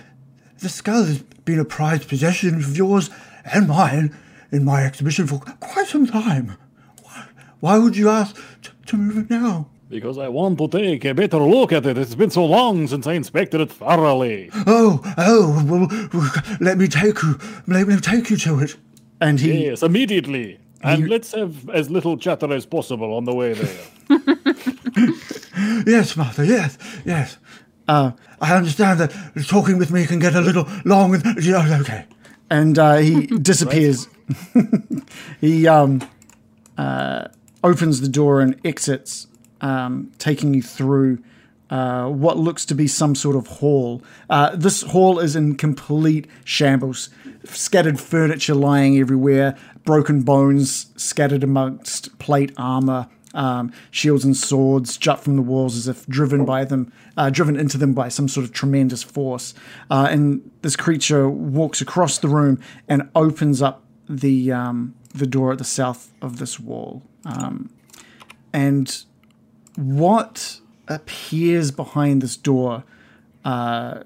the skull has been a prized possession of yours and mine in my exhibition for quite some time. Why, why would you ask to, to move it now? Because I want to take a better look at it. It's been so long since I inspected it thoroughly. Oh, oh, well, let me take you, let me take you to it. And he Yes, immediately. And let's have as little chatter as possible on the way there. Yes, Martha, yes, yes. Uh, I understand that talking with me can get a little long. And, okay. And uh, he disappears. he um, uh, opens the door and exits, um, taking you through uh, what looks to be some sort of hall. Uh, this hall is in complete shambles. Scattered furniture lying everywhere, broken bones scattered amongst plate armor, um, shields and swords jut from the walls as if driven by them, uh, driven into them by some sort of tremendous force. Uh, and this creature walks across the room and opens up the um, the door at the south of this wall. Um, and what appears behind this door uh,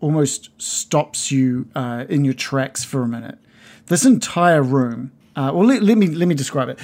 almost stops you uh, in your tracks for a minute. This entire room, uh, well, let, let me let me describe it.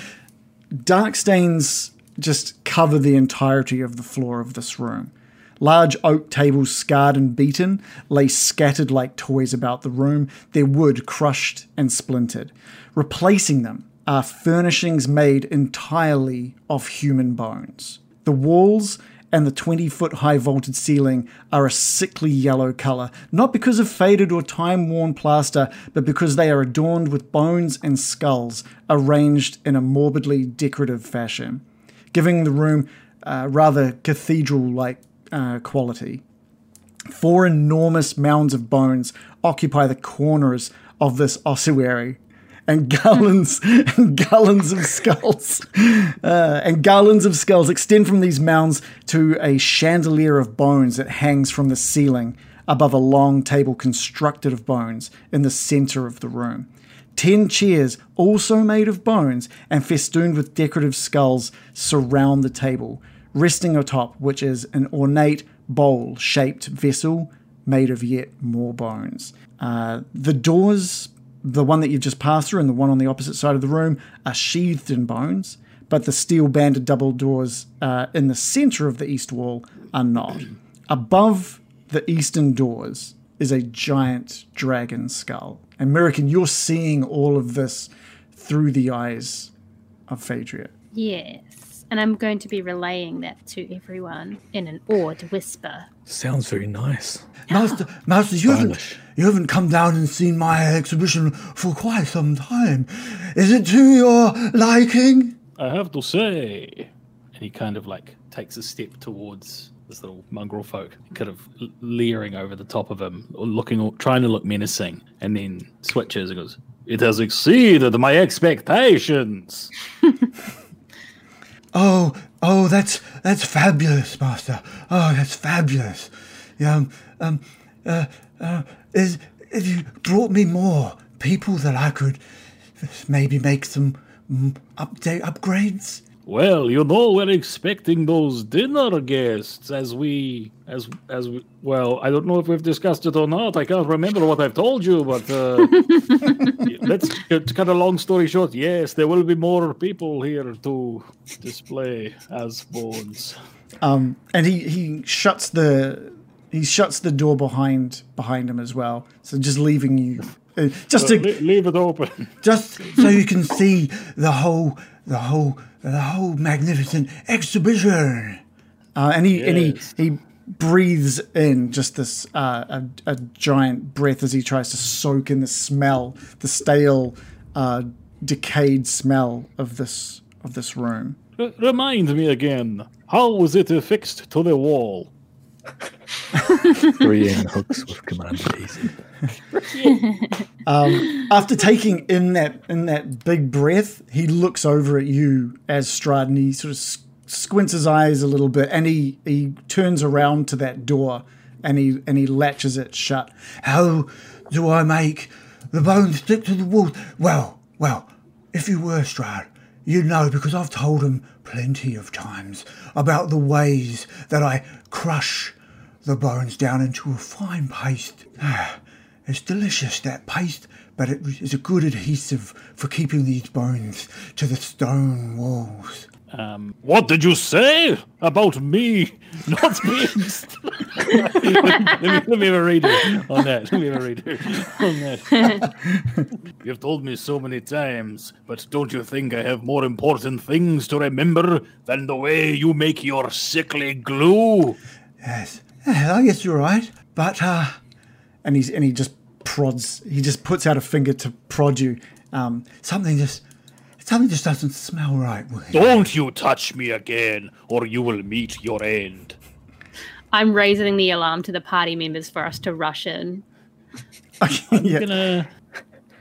Dark stains just cover the entirety of the floor of this room. Large oak tables, scarred and beaten, lay scattered like toys about the room, their wood crushed and splintered. Replacing them are furnishings made entirely of human bones. The walls and the 20 foot high vaulted ceiling are a sickly yellow colour, not because of faded or time worn plaster, but because they are adorned with bones and skulls arranged in a morbidly decorative fashion, giving the room uh, rather cathedral like uh, quality. Four enormous mounds of bones occupy the corners of this ossuary, and garlands and garlands of skulls uh, and garlands of skulls extend from these mounds to a chandelier of bones that hangs from the ceiling above a long table constructed of bones in the center of the room. Ten chairs, also made of bones and festooned with decorative skulls, surround the table, resting atop which is an ornate bowl shaped vessel made of yet more bones. Uh, the doors, the one that you've just passed through and the one on the opposite side of the room, are sheathed in bones, but the steel banded double doors uh, in the center of the east wall are not. Above the eastern doors is a giant dragon skull. And American, you're seeing all of this through the eyes of Phaedriel. Yes. And I'm going to be relaying that to everyone in an awed whisper. Sounds very nice. Master, Master, you haven't, you haven't come down and seen my exhibition for quite some time. Is it to your liking? I have to say. And he kind of like takes a step towards this little mongrel folk, kind of leering over the top of him, or looking, trying to look menacing, and then switches and goes, It has exceeded my expectations. Oh, oh, that's that's fabulous, Master. Oh, that's fabulous. Yeah, um, um, uh, uh, is if you brought me more people that I could maybe make some update upgrades Well, you know, we're expecting those dinner guests as we, as, as we, well, I don't know if we've discussed it or not. I can't remember what I've told you, but uh, let's cut a long story short. Yes, there will be more people here to display as bones. Um, and he, he shuts the he shuts the door behind behind him as well. So just leaving you, uh, just to leave it open. just so you can see the whole the whole the whole magnificent exhibition. Uh, and he and he he breathes in just this uh, a, a giant breath as he tries to soak in the smell, the stale, uh, decayed smell of this of this room. R- remind me again. How was it affixed to the wall? Three hooks with command easy. Um, after taking in that in that big breath, he looks over at you as Strahd, and he sort of squints his eyes a little bit, and he he turns around to that door, and he and he latches it shut. How do I make the bones stick to the wall? Well, well, if you were Strahd, you'd know because I've told him plenty of times about the ways that I crush the bones down into a fine paste. It's delicious, that paste, but it is a good adhesive for keeping these bones to the stone walls. Um, what did you say about me not being? let, me, let me have a redo on that. Let me have a redo on that. You've told me so many times, but don't you think I have more important things to remember than the way you make your sickly glue? Yes, yeah, I guess you're right. But uh, and he's and he just prods. He just puts out a finger to prod you. Um, something just something just doesn't smell right. Don't you touch me again, or you will meet your end. I'm raising the alarm to the party members for us to rush in. yeah. gonna.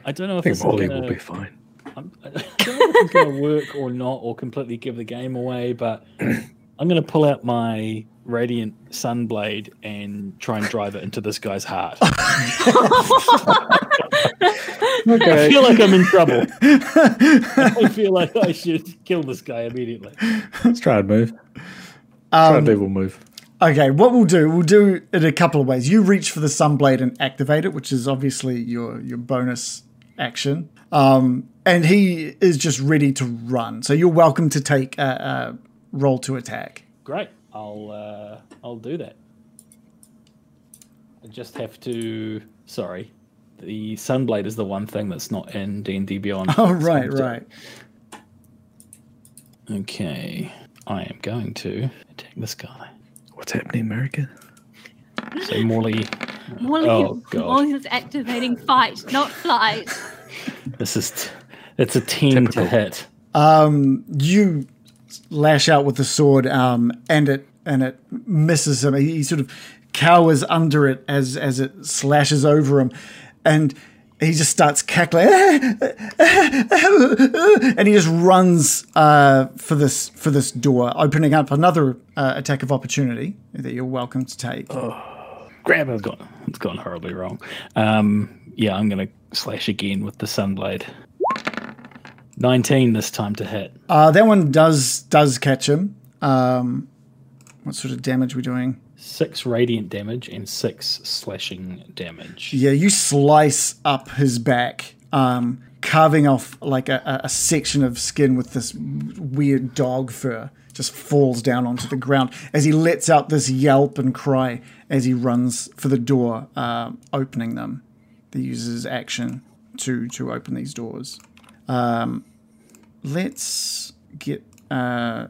I don't know if I think this is Molly gonna, will be fine. I'm, I don't know if it's going to work or not, or completely give the game away. But I'm going to pull out my radiant sunblade and try and drive it into this guy's heart. I feel like I'm in trouble. I feel like I should kill this guy immediately. Let's try and move. Try and level move. Okay, what we'll do, we'll do it a couple of ways. You reach for the sunblade and activate it, which is obviously your your bonus action. Um, and he is just ready to run. So you're welcome to take a, a roll to attack. Great. I'll uh, I'll do that. I just have to. Sorry, the sunblade is the one thing that's not in D and D Beyond. Oh right, right. Okay, I am going to attack this guy. What's happening, America? So Morley, Molly, Oh, God. Molly's activating fight, not flight. this is t- it's a ten to hit. Um, you lash out with the sword, um, and it and it misses him. He, sort of cowers under it as as it slashes over him, and he just starts cackling, and he just runs uh, for this for this door, opening up another uh, attack of opportunity that you're welcome to take. Grab it's gone. It's gone horribly wrong. Um, yeah, I'm gonna slash again with the sunblade. Nineteen this time to hit. Uh, that one does does catch him. Um, what sort of damage we doing? Six radiant damage and six slashing damage. Yeah, you slice up his back, um, carving off like a, a- section of skin with this weird dog fur. Just falls down onto the ground as he lets out this yelp and cry as he runs for the door, um, opening them. He uses his action to to open these doors. Um, let's get uh,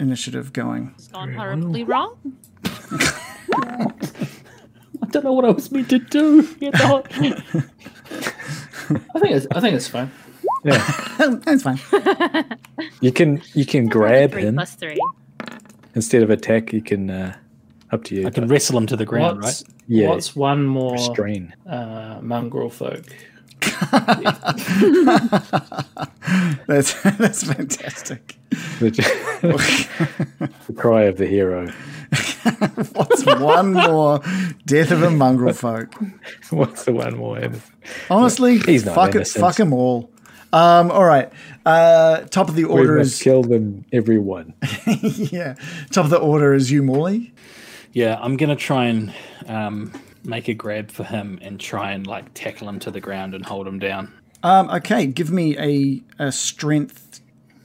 initiative going. It's gone horribly wrong. I don't know what I was meant to do. You know? I think it's I think it's fine. Yeah, That's fine. You can you can grab three him plus three. instead of attack. You can uh, up to you. I can but wrestle him to the ground, What's, right? Yeah. what's one more restrain. uh, mongrel folk? That's that's fantastic. The, the cry of the hero. What's one more death of a mongrel folk? What's the one more? innocent? Honestly, He's not fuck it, fuck them all. Um, all right. Uh, top of the We order must is kill them, everyone. yeah. Top of the order is you, Morley. Yeah, I'm gonna try and um, make a grab for him and try and like tackle him to the ground and hold him down. Um, okay, give me a, a strength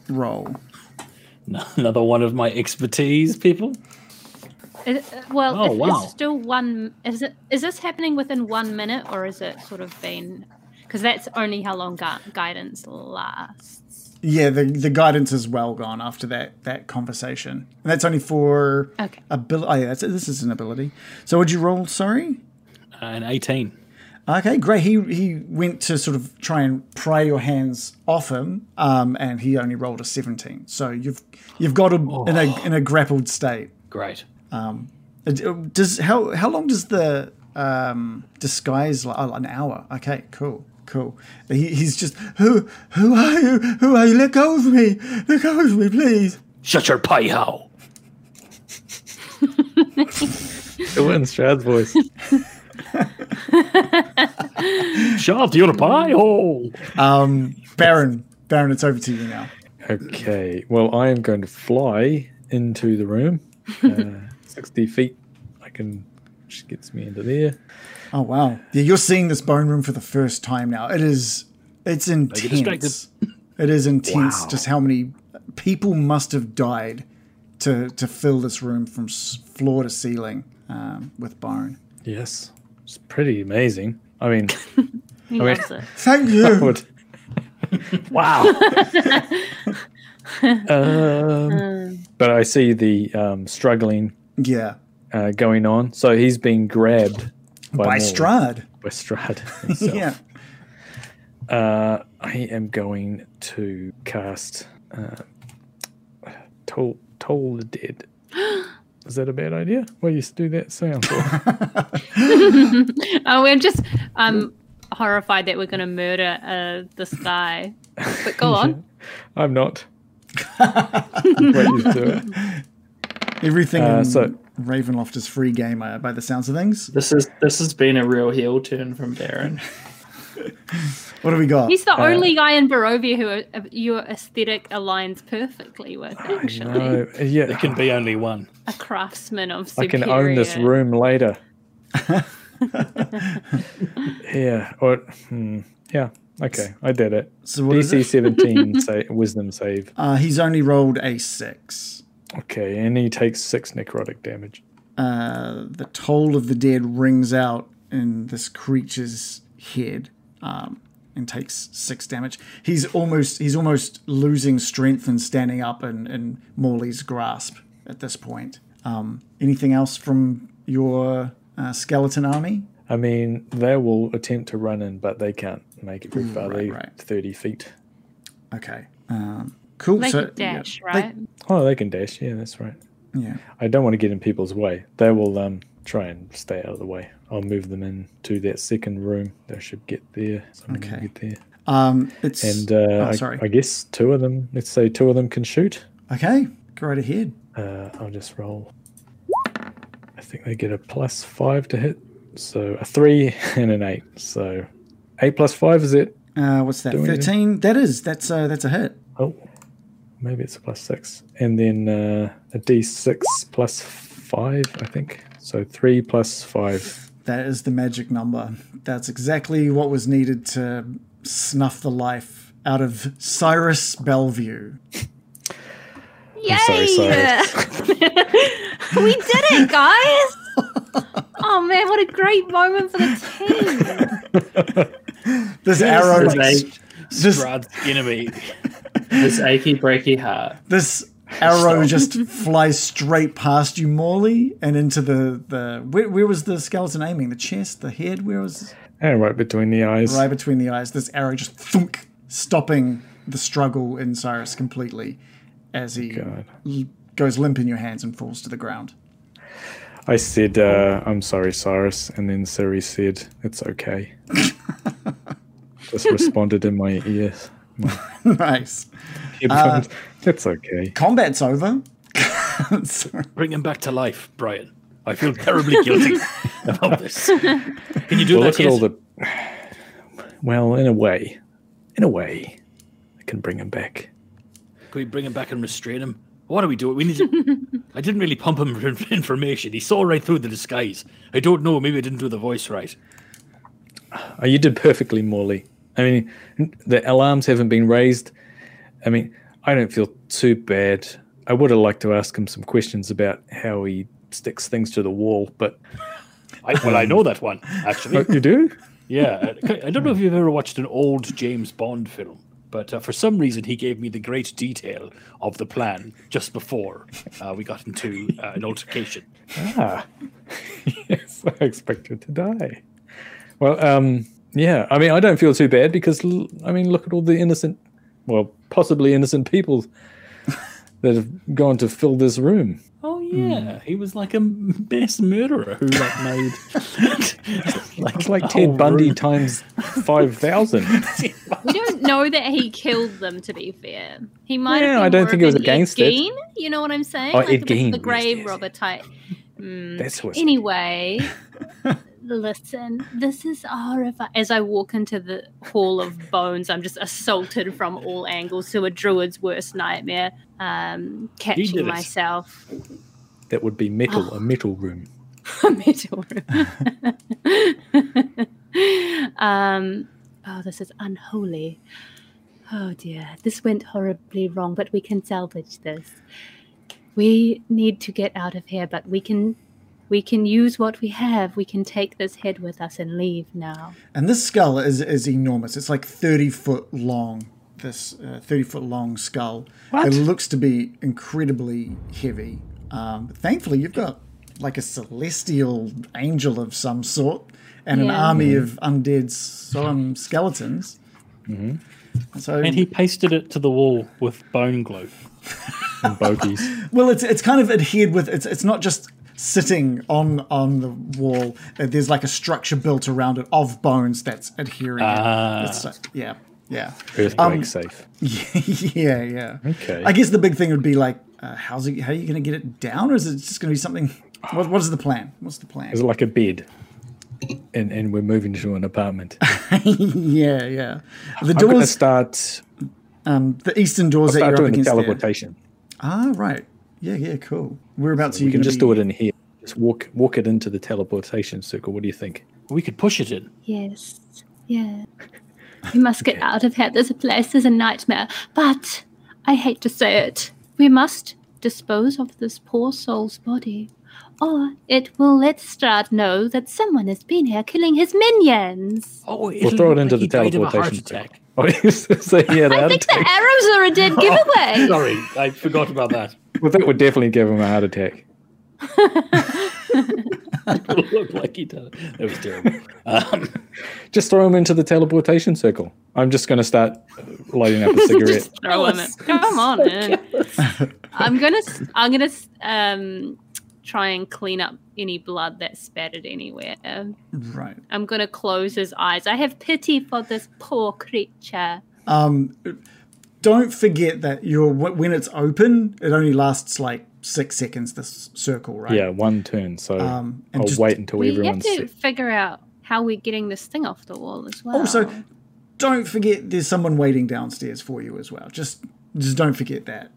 roll. Another one of my expertise, people. Is- uh, well, Oh, if wow. it's still one. Is it? Is this happening within one minute, or is it sort of been? Because that's only how long gu- guidance lasts. Yeah, the the guidance is well gone after that that conversation. And that's only for Okay. ability. Oh, yeah, that's, this is an ability. So would you roll? Sorry. Uh, an 18. Okay, great. He he went to sort of try and pry your hands off him, um, and he only rolled a seventeen. So you've you've got him in a in a grappled state. Great. Uh, Does how how long does the um, disguise? la- Oh, an hour. Okay, cool, cool. He, he's just who who are you? Who are you? Let go of me! Let go of me, please. Shut your pie hole. It went in Strahd's voice. Shut your pie hole. Um, Baron, Baron, it's over to you now. Okay. Well, I am going to fly into the room. Uh, 60 feet. I can. Which gets me into there. Oh wow, yeah, you're seeing this bone room for the first time now. It is, it's intense. It is intense. Wow. Just how many people must have died to to fill this room from floor to ceiling um, with bone. Yes. It's pretty amazing. I mean, He I mean- loves it. Thank I you. would. wow. um, but I see the um, struggling yeah, uh, going on. So he's being grabbed by, by Strahd. By Strahd himself. Yeah. Uh, I am going to cast uh, Toll, Toll the Dead. Is that a bad idea? What used to do that sound for? Oh, we're just um horrified that we're going to murder uh, this guy. But go on. I'm not. what used to do it? Everything Uh, in so- Ravenloft is free gamer by the sounds of things. This is this has been a real heel turn from Baron. What do we got? He's the only guy in Barovia who uh, your aesthetic aligns perfectly with. Actually, No, yeah, There can be only one. a craftsman of Superior. I can own this room later. yeah. Or hmm, yeah. Okay, I did it. So what is DC it? 17 say, wisdom save. Uh, he's only rolled a six. Okay, and he takes six necrotic damage. uh, the toll of the dead rings out in this creature's head um, and takes six damage. He's almost he's almost losing strength and standing up in, in Morley's grasp at this point. Um, anything else from your uh, skeleton army? I mean, they will attempt to run in, but they can't make it very far. right, they right. 30 feet. Okay, um, cool. They so could dash, yeah, they- right? Oh, they can dash. Yeah, that's right. yeah. I don't want to get in people's way. They will um, try and stay out of the way. I'll move them in to that second room. They should get there. Someone Okay. get there. Um, it's And uh, oh, I- sorry. I, guess two of them, let's say two of them can shoot. okay. Go right ahead. Uh, I'll just roll. I think they get a plus five to hit. So a three and an eight. So eight plus five is it? Uh, what's that? Thirteen. That is. That's a that's a hit. Oh, maybe it's a plus six. And then uh, a d6 plus five, I think. So three plus five. That is the magic number. That's exactly what was needed to snuff the life out of Cyrus Belview. Yay! sorry, we did it, guys! oh man, what a great moment for the team. This arrow, His, ache, this, Brad's enemy. his achy breaky heart. this arrow just flies straight past you, Morley, and into the the. Where, where was the skeleton aiming? The chest, the head. Where was And right between the eyes. right between the eyes? This arrow just thunk, stopping the struggle in Cyrus completely, as he God. goes limp in your hands and falls to the ground. I said, uh, I'm sorry, Cyrus. And then Siri said, It's okay. Just responded in my ears. nice. Headphones. It's okay. Combat's over. Bring him back to life, Brian. I feel terribly guilty about this. Can you do Well, that? look at all the. Well, in a way. In a way. I can bring him back. Can we bring him back and restrain him? What do we do? We need to. I didn't really pump him for information. He saw right through the disguise. I don't know. Maybe I didn't do the voice right. Oh, you did perfectly, Morley. I mean, the alarms haven't been raised. I mean, I don't feel too bad. I would have liked to ask him some questions about how he sticks things to the wall, but I, well, I know that one actually. oh, you do? Yeah, I don't know if you've ever watched an old James Bond film, but uh, for some reason he gave me the great detail of the plan just before uh, we got into uh, an altercation. Ah, yes, I expected to die. Well, um, yeah. I mean, I don't feel too bad because l- I mean, look at all the innocent, well, possibly innocent people that have gone to fill this room. Oh yeah, he was like a mass murderer who like made like, It's like a Ted whole Bundy room. times five thousand. We don't know that he killed them. To be fair, he might Yeah, have. Been I don't think it was an against Ed it. Gein, You know what I'm saying? Oh, like Ed Gein, the yes, grave yes. robber type. Mm. That's what's Anyway, listen, this is horrifying. As I walk into the hall of bones, I'm just assaulted from all angles to a druid's worst nightmare. Um, catching myself. that would be metal, a metal room. A metal room. um, oh, this is unholy. Oh dear, this went horribly wrong, but we can salvage this. We need to get out of here, but we can we can use what we have. We can take this head with us and leave now. And this skull is, is enormous. It's like 30 foot long, this uh, 30 foot long skull. It looks to be incredibly heavy. Um, thankfully, you've got like a celestial angel of some sort and an Yeah. army of undead solemn skeletons. So, And he pasted it to the wall with bone glue. And bogies. well, it's it's kind of adhered with. It's it's not just sitting on on the wall. Uh, There's like a structure built around it of bones that's adhering. Ah. it. Yeah, yeah. Earthquake Um, safe. yeah, yeah. Okay. I guess the big thing would be like, uh, how's it? How are you going to get it down, or is it just going to be something? What, what is the plan? What's the plan? Is it like a bed? And and we're moving to an apartment. yeah, yeah. The I'm going to doors, start, um, the eastern doors that start you're up doing the against. There. teleportation. Ah, right. Yeah, yeah. Cool. We're about to. We you can going to just do it in here. Just walk walk it into the teleportation circle. What do you think? We could push it in. Yes, yeah. We must get out of here. This place is a nightmare. But I hate to say it, we must dispose of this poor soul's body. Or it will let Strahd know that someone has been here killing his minions. Oh, We'll throw it into the he died of a heart teleportation attack. circle. Oh, yes, so yeah, I heart think the arrows are a dead giveaway. Sorry, I forgot about that. Well, that would definitely give him a heart attack. it looked like he did. it. That was terrible. Um, Just throw him into the teleportation circle. I'm just going to start lighting up a cigarette. Just throw him in. Come on in. I'm gonna, s- I'm gonna um, try and clean up any blood that's spattered anywhere. Right. I'm gonna close his eyes. I have pity for this poor creature. Um, don't forget that you're when it's open, it only lasts like six seconds. This circle, right? Yeah, one turn. So Um, and I'll just- wait until We have everyone's to set. figure out how we're getting this thing off the wall as well. Also, don't forget there's someone waiting downstairs for you as well. Just, just don't forget that.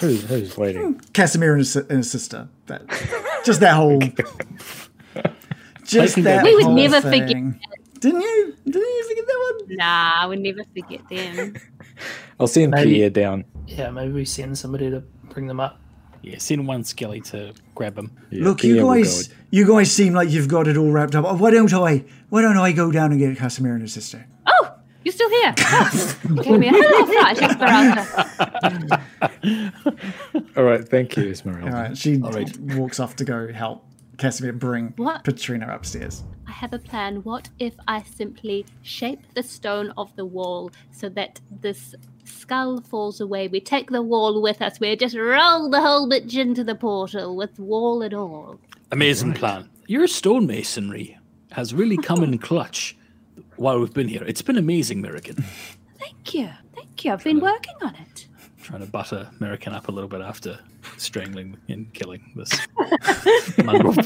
Who's, who's waiting? Kasimir and his, and his sister. That, just that whole. Just that We would whole never forget. Didn't you? Didn't you forget that one? nah, I would never forget them. I'll send Maybe- Pierre down. Yeah, maybe we send somebody to bring them up. yeah, send one skelly to grab him. Yeah, Look, you Pierre will guys, you guys seem like you've got it all wrapped up. Why don't I? Why don't I go down and get Kasimir and his sister? Oh, you're still here. Oh, gave me a hell of a fright, Esperanza. All right, thank you, Esmeralda. All right, she right. walks off to go help Kasimir bring What? Patrina upstairs. I have a plan. What if I simply shape the stone of the wall so that this skull falls away? We take the wall with us. We just roll the whole bitch into the portal with wall and all. Amazing plan. Your stonemasonry has really come in clutch while we've been here. It's been amazing, American. Thank you. Thank you. I've been working on it. Trying to butter American up a little bit after strangling and killing this mongrel.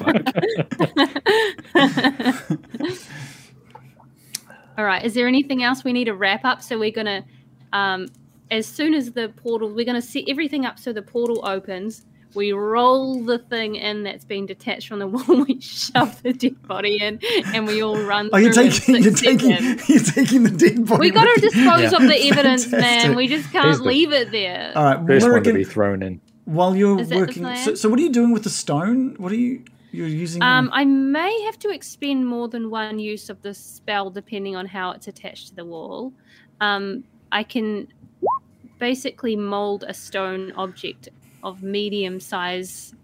All right. Is there anything else we need to wrap up? So we're gonna um, as soon as the portal, we're going to set everything up so the portal opens. We roll the thing in that's been detached from the wall. We shove the dead body in, and we all run. Oh, you're taking you're six taking seconds. you're taking the dead body. We got to dispose Yeah. of the evidence, Fantastic. man. We just can't the- leave it there. All right, First what I one to be thrown in. While you're working. So, so what are you doing with the stone? What are you you're using? Um, I may have to expend more than one use of the spell depending on how it's attached to the wall. Um, I can basically mold a stone object of medium size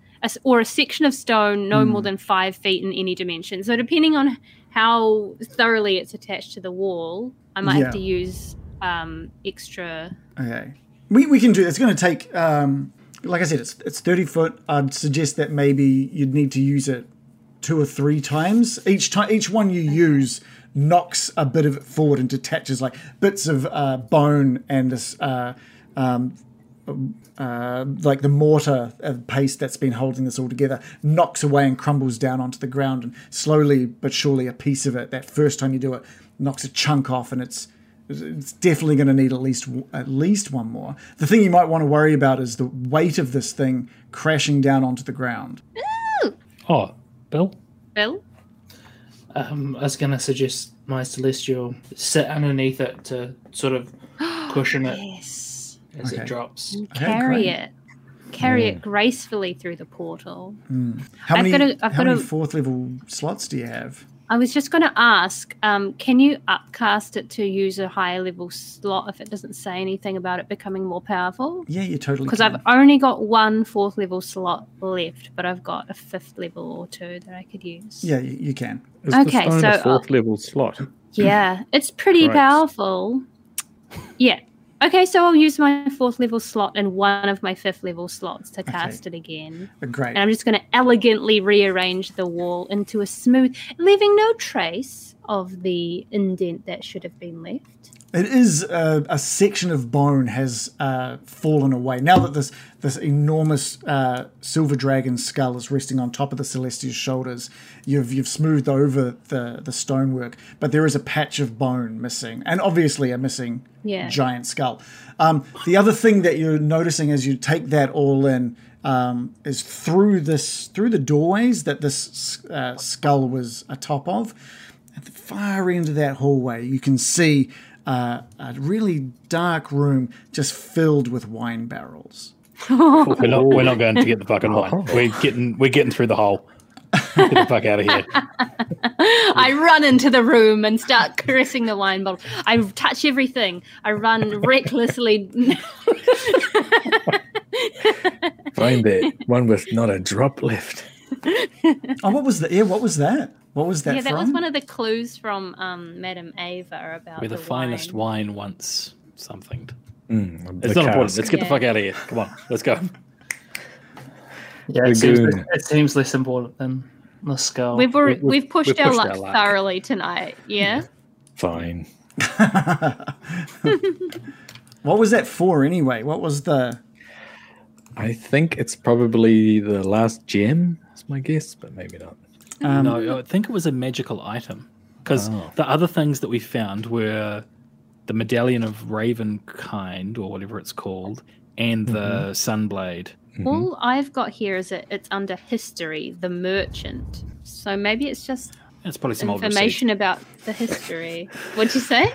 or a section of stone no more than five feet in any dimension. So, depending on how thoroughly it's attached to the wall, I might Yeah. have to use um, extra. Okay. We, we can do It's going to take, um, like I said, it's, it's 30 foot. I'd suggest that maybe you'd need to use it two or three times. Each time, each one you use knocks a bit of it forward and detaches like bits of uh, bone and this, uh, um, uh, like the mortar of paste that's been holding this all together knocks away and crumbles down onto the ground and slowly but surely a piece of it that first time you do it knocks a chunk off and it's it's definitely going to need at least at least one more. The thing you might want to worry about is the weight of this thing crashing down onto the ground. Oh, Bill? Bill? Um, I was going to suggest my celestial sit underneath it to sort of cushion it Yes. as Okay. it drops. Carry great. it. Carry it gracefully through the portal. How I've many gotta- I've how gotta- many fourth level slots do you have? I was just going to ask, um, can you upcast it to use a higher level slot if it doesn't say anything about it becoming more powerful? Yeah, you totally. Because. I've only got one fourth level slot left, but I've got a fifth level or two that I could use. yeah, you, you can. Is Okay, so, a uh, fourth level slot? Yeah, it's pretty Right. powerful. Yeah. Okay, so I'll use my fourth level slot and one of my fifth level slots to cast it again. Great. And I'm just going to elegantly rearrange the wall into a smooth, leaving no trace of the indent that should have been left. It is uh, a section of bone has uh, fallen away now that this this enormous uh, silver dragon skull is resting on top of the celestial's shoulders. You've you've smoothed over the the stonework, but there is a patch of bone missing, and obviously a missing Yeah. giant skull. Um, the other thing that you're noticing as you take that all in um, is through this through the doorways that this uh, skull was atop of. At the far end of that hallway, you can see uh, a really dark room just filled with wine barrels. We're not, we're not going to get the fucking wine. We're getting we're getting through the hole. Get the fuck out of here. I run into the room and start caressing the wine bottle. I touch everything. I run recklessly. Find that one with not a drop left. Oh, what was that? Yeah, what was that? What was that yeah, that from? was one of the clues from um, Madame Ava about We're the, the finest wine. wine once something. Mm, It's the not important. Let's get the fuck out of here. Come on, let's go. Yeah, it seems, Lagoon. it seems less important than the skull. We've, already, we've- we've pushed we've our pushed luck our luck. thoroughly tonight. Yeah. Fine. what was that for anyway? What was the? I think it's probably the last gem. Is my guess, but maybe not. Um, no, I think it was a magical item because Oh. the other things that we found were the medallion of Ravenkind or whatever it's called, and the mm-hmm. Sunblade. Mm-hmm. All I've got here is that it's under history, the merchant. So maybe it's just It's probably some old information about the history. What'd you say?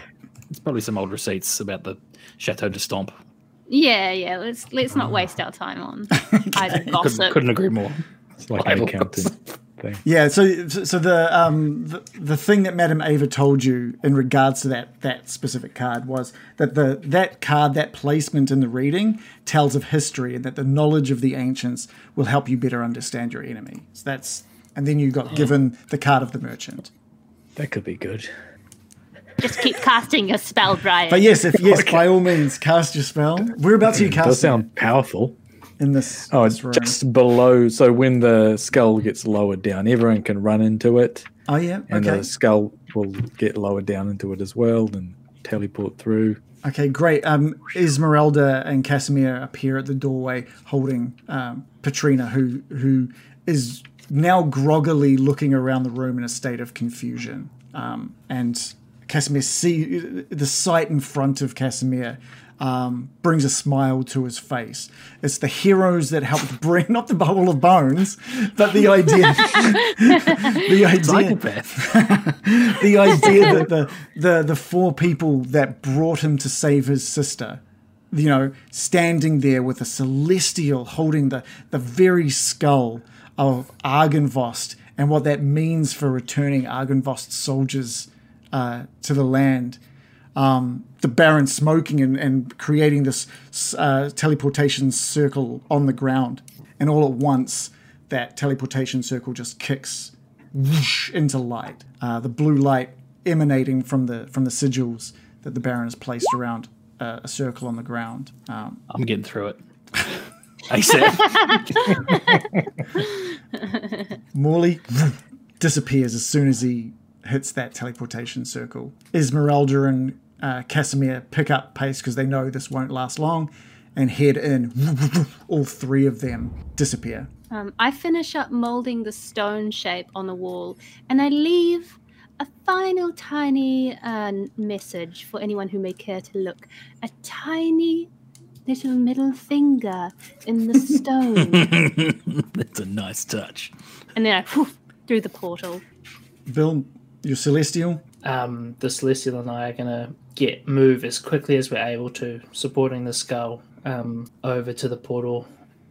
It's probably some old receipts about the Chateau de Stomp. Yeah, yeah. Let's let's not ah. waste our time on either Couldn't, gossip. couldn't agree more. It's like an Bible. accountant thing. Yeah, so so the um the, the thing that Madame Ava told you in regards to that that specific card was that the that card that placement in the reading tells of history and that the knowledge of the ancients will help you better understand your enemy. So that's and then you got given the card of the merchant. That could be good. Just keep casting your spell, Brian. But yes, if yes, by all means, cast your spell. Whereabouts are about to you Does casting sound powerful. In this? Oh, it's just below. So when the skull gets lowered down, everyone can run into it, oh yeah, and okay, the skull will get lowered down into it as well, and teleport through. okay, great. Um, Esmeralda and Kasimir appear at the doorway, holding um, Patrina, who who is now groggily looking around the room in a state of confusion. Um, and Kasimir see the sight in front of Kasimir um, brings a smile to his face. It's the heroes that helped bring not the bubble of bones, but the idea, the idea, the idea that the, the the four people that brought him to save his sister, you know, standing there with a celestial holding the the very skull of Argynvost and what that means for returning Argynvost soldiers uh, to the land. Um, the Baron smoking and, and creating this uh, teleportation circle on the ground, and all at once that teleportation circle just kicks whoosh into light. Uh, the blue light emanating from the from the sigils that the Baron has placed around uh, a circle on the ground. Um, I'm getting through it. I said, Morley disappears as soon as he hits that teleportation circle. Esmeralda and uh, Kasimir pick up pace because they know this won't last long and head in. All three of them disappear. Um, I finish up molding the stone shape on the wall, and I leave a final tiny uh, message for anyone who may care to look. A tiny little middle finger in the stone. that's a nice touch. and then I whoof, through the portal. Bill, you're celestial. Um, the Celestial and I are going to get move as quickly as we're able to, supporting the skull um, over to the portal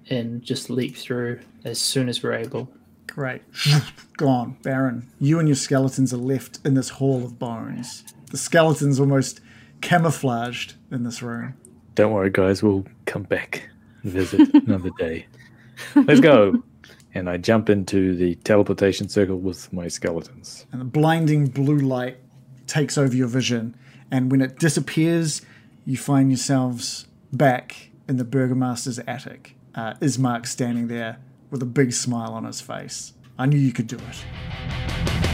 and just leap through as soon as we're able. Great. Gone. Baron, you and your skeletons are left in this hall of bones. The skeleton's almost camouflaged in this room. Don't worry, guys. We'll come back and visit another day. Let's go. And I jump into the teleportation circle with my skeletons. and the blinding blue light takes over your vision. And when it disappears, you find yourselves back in the Burgomaster's attic. Uh, Ismark standing there with a big smile on his face. I knew you could do it.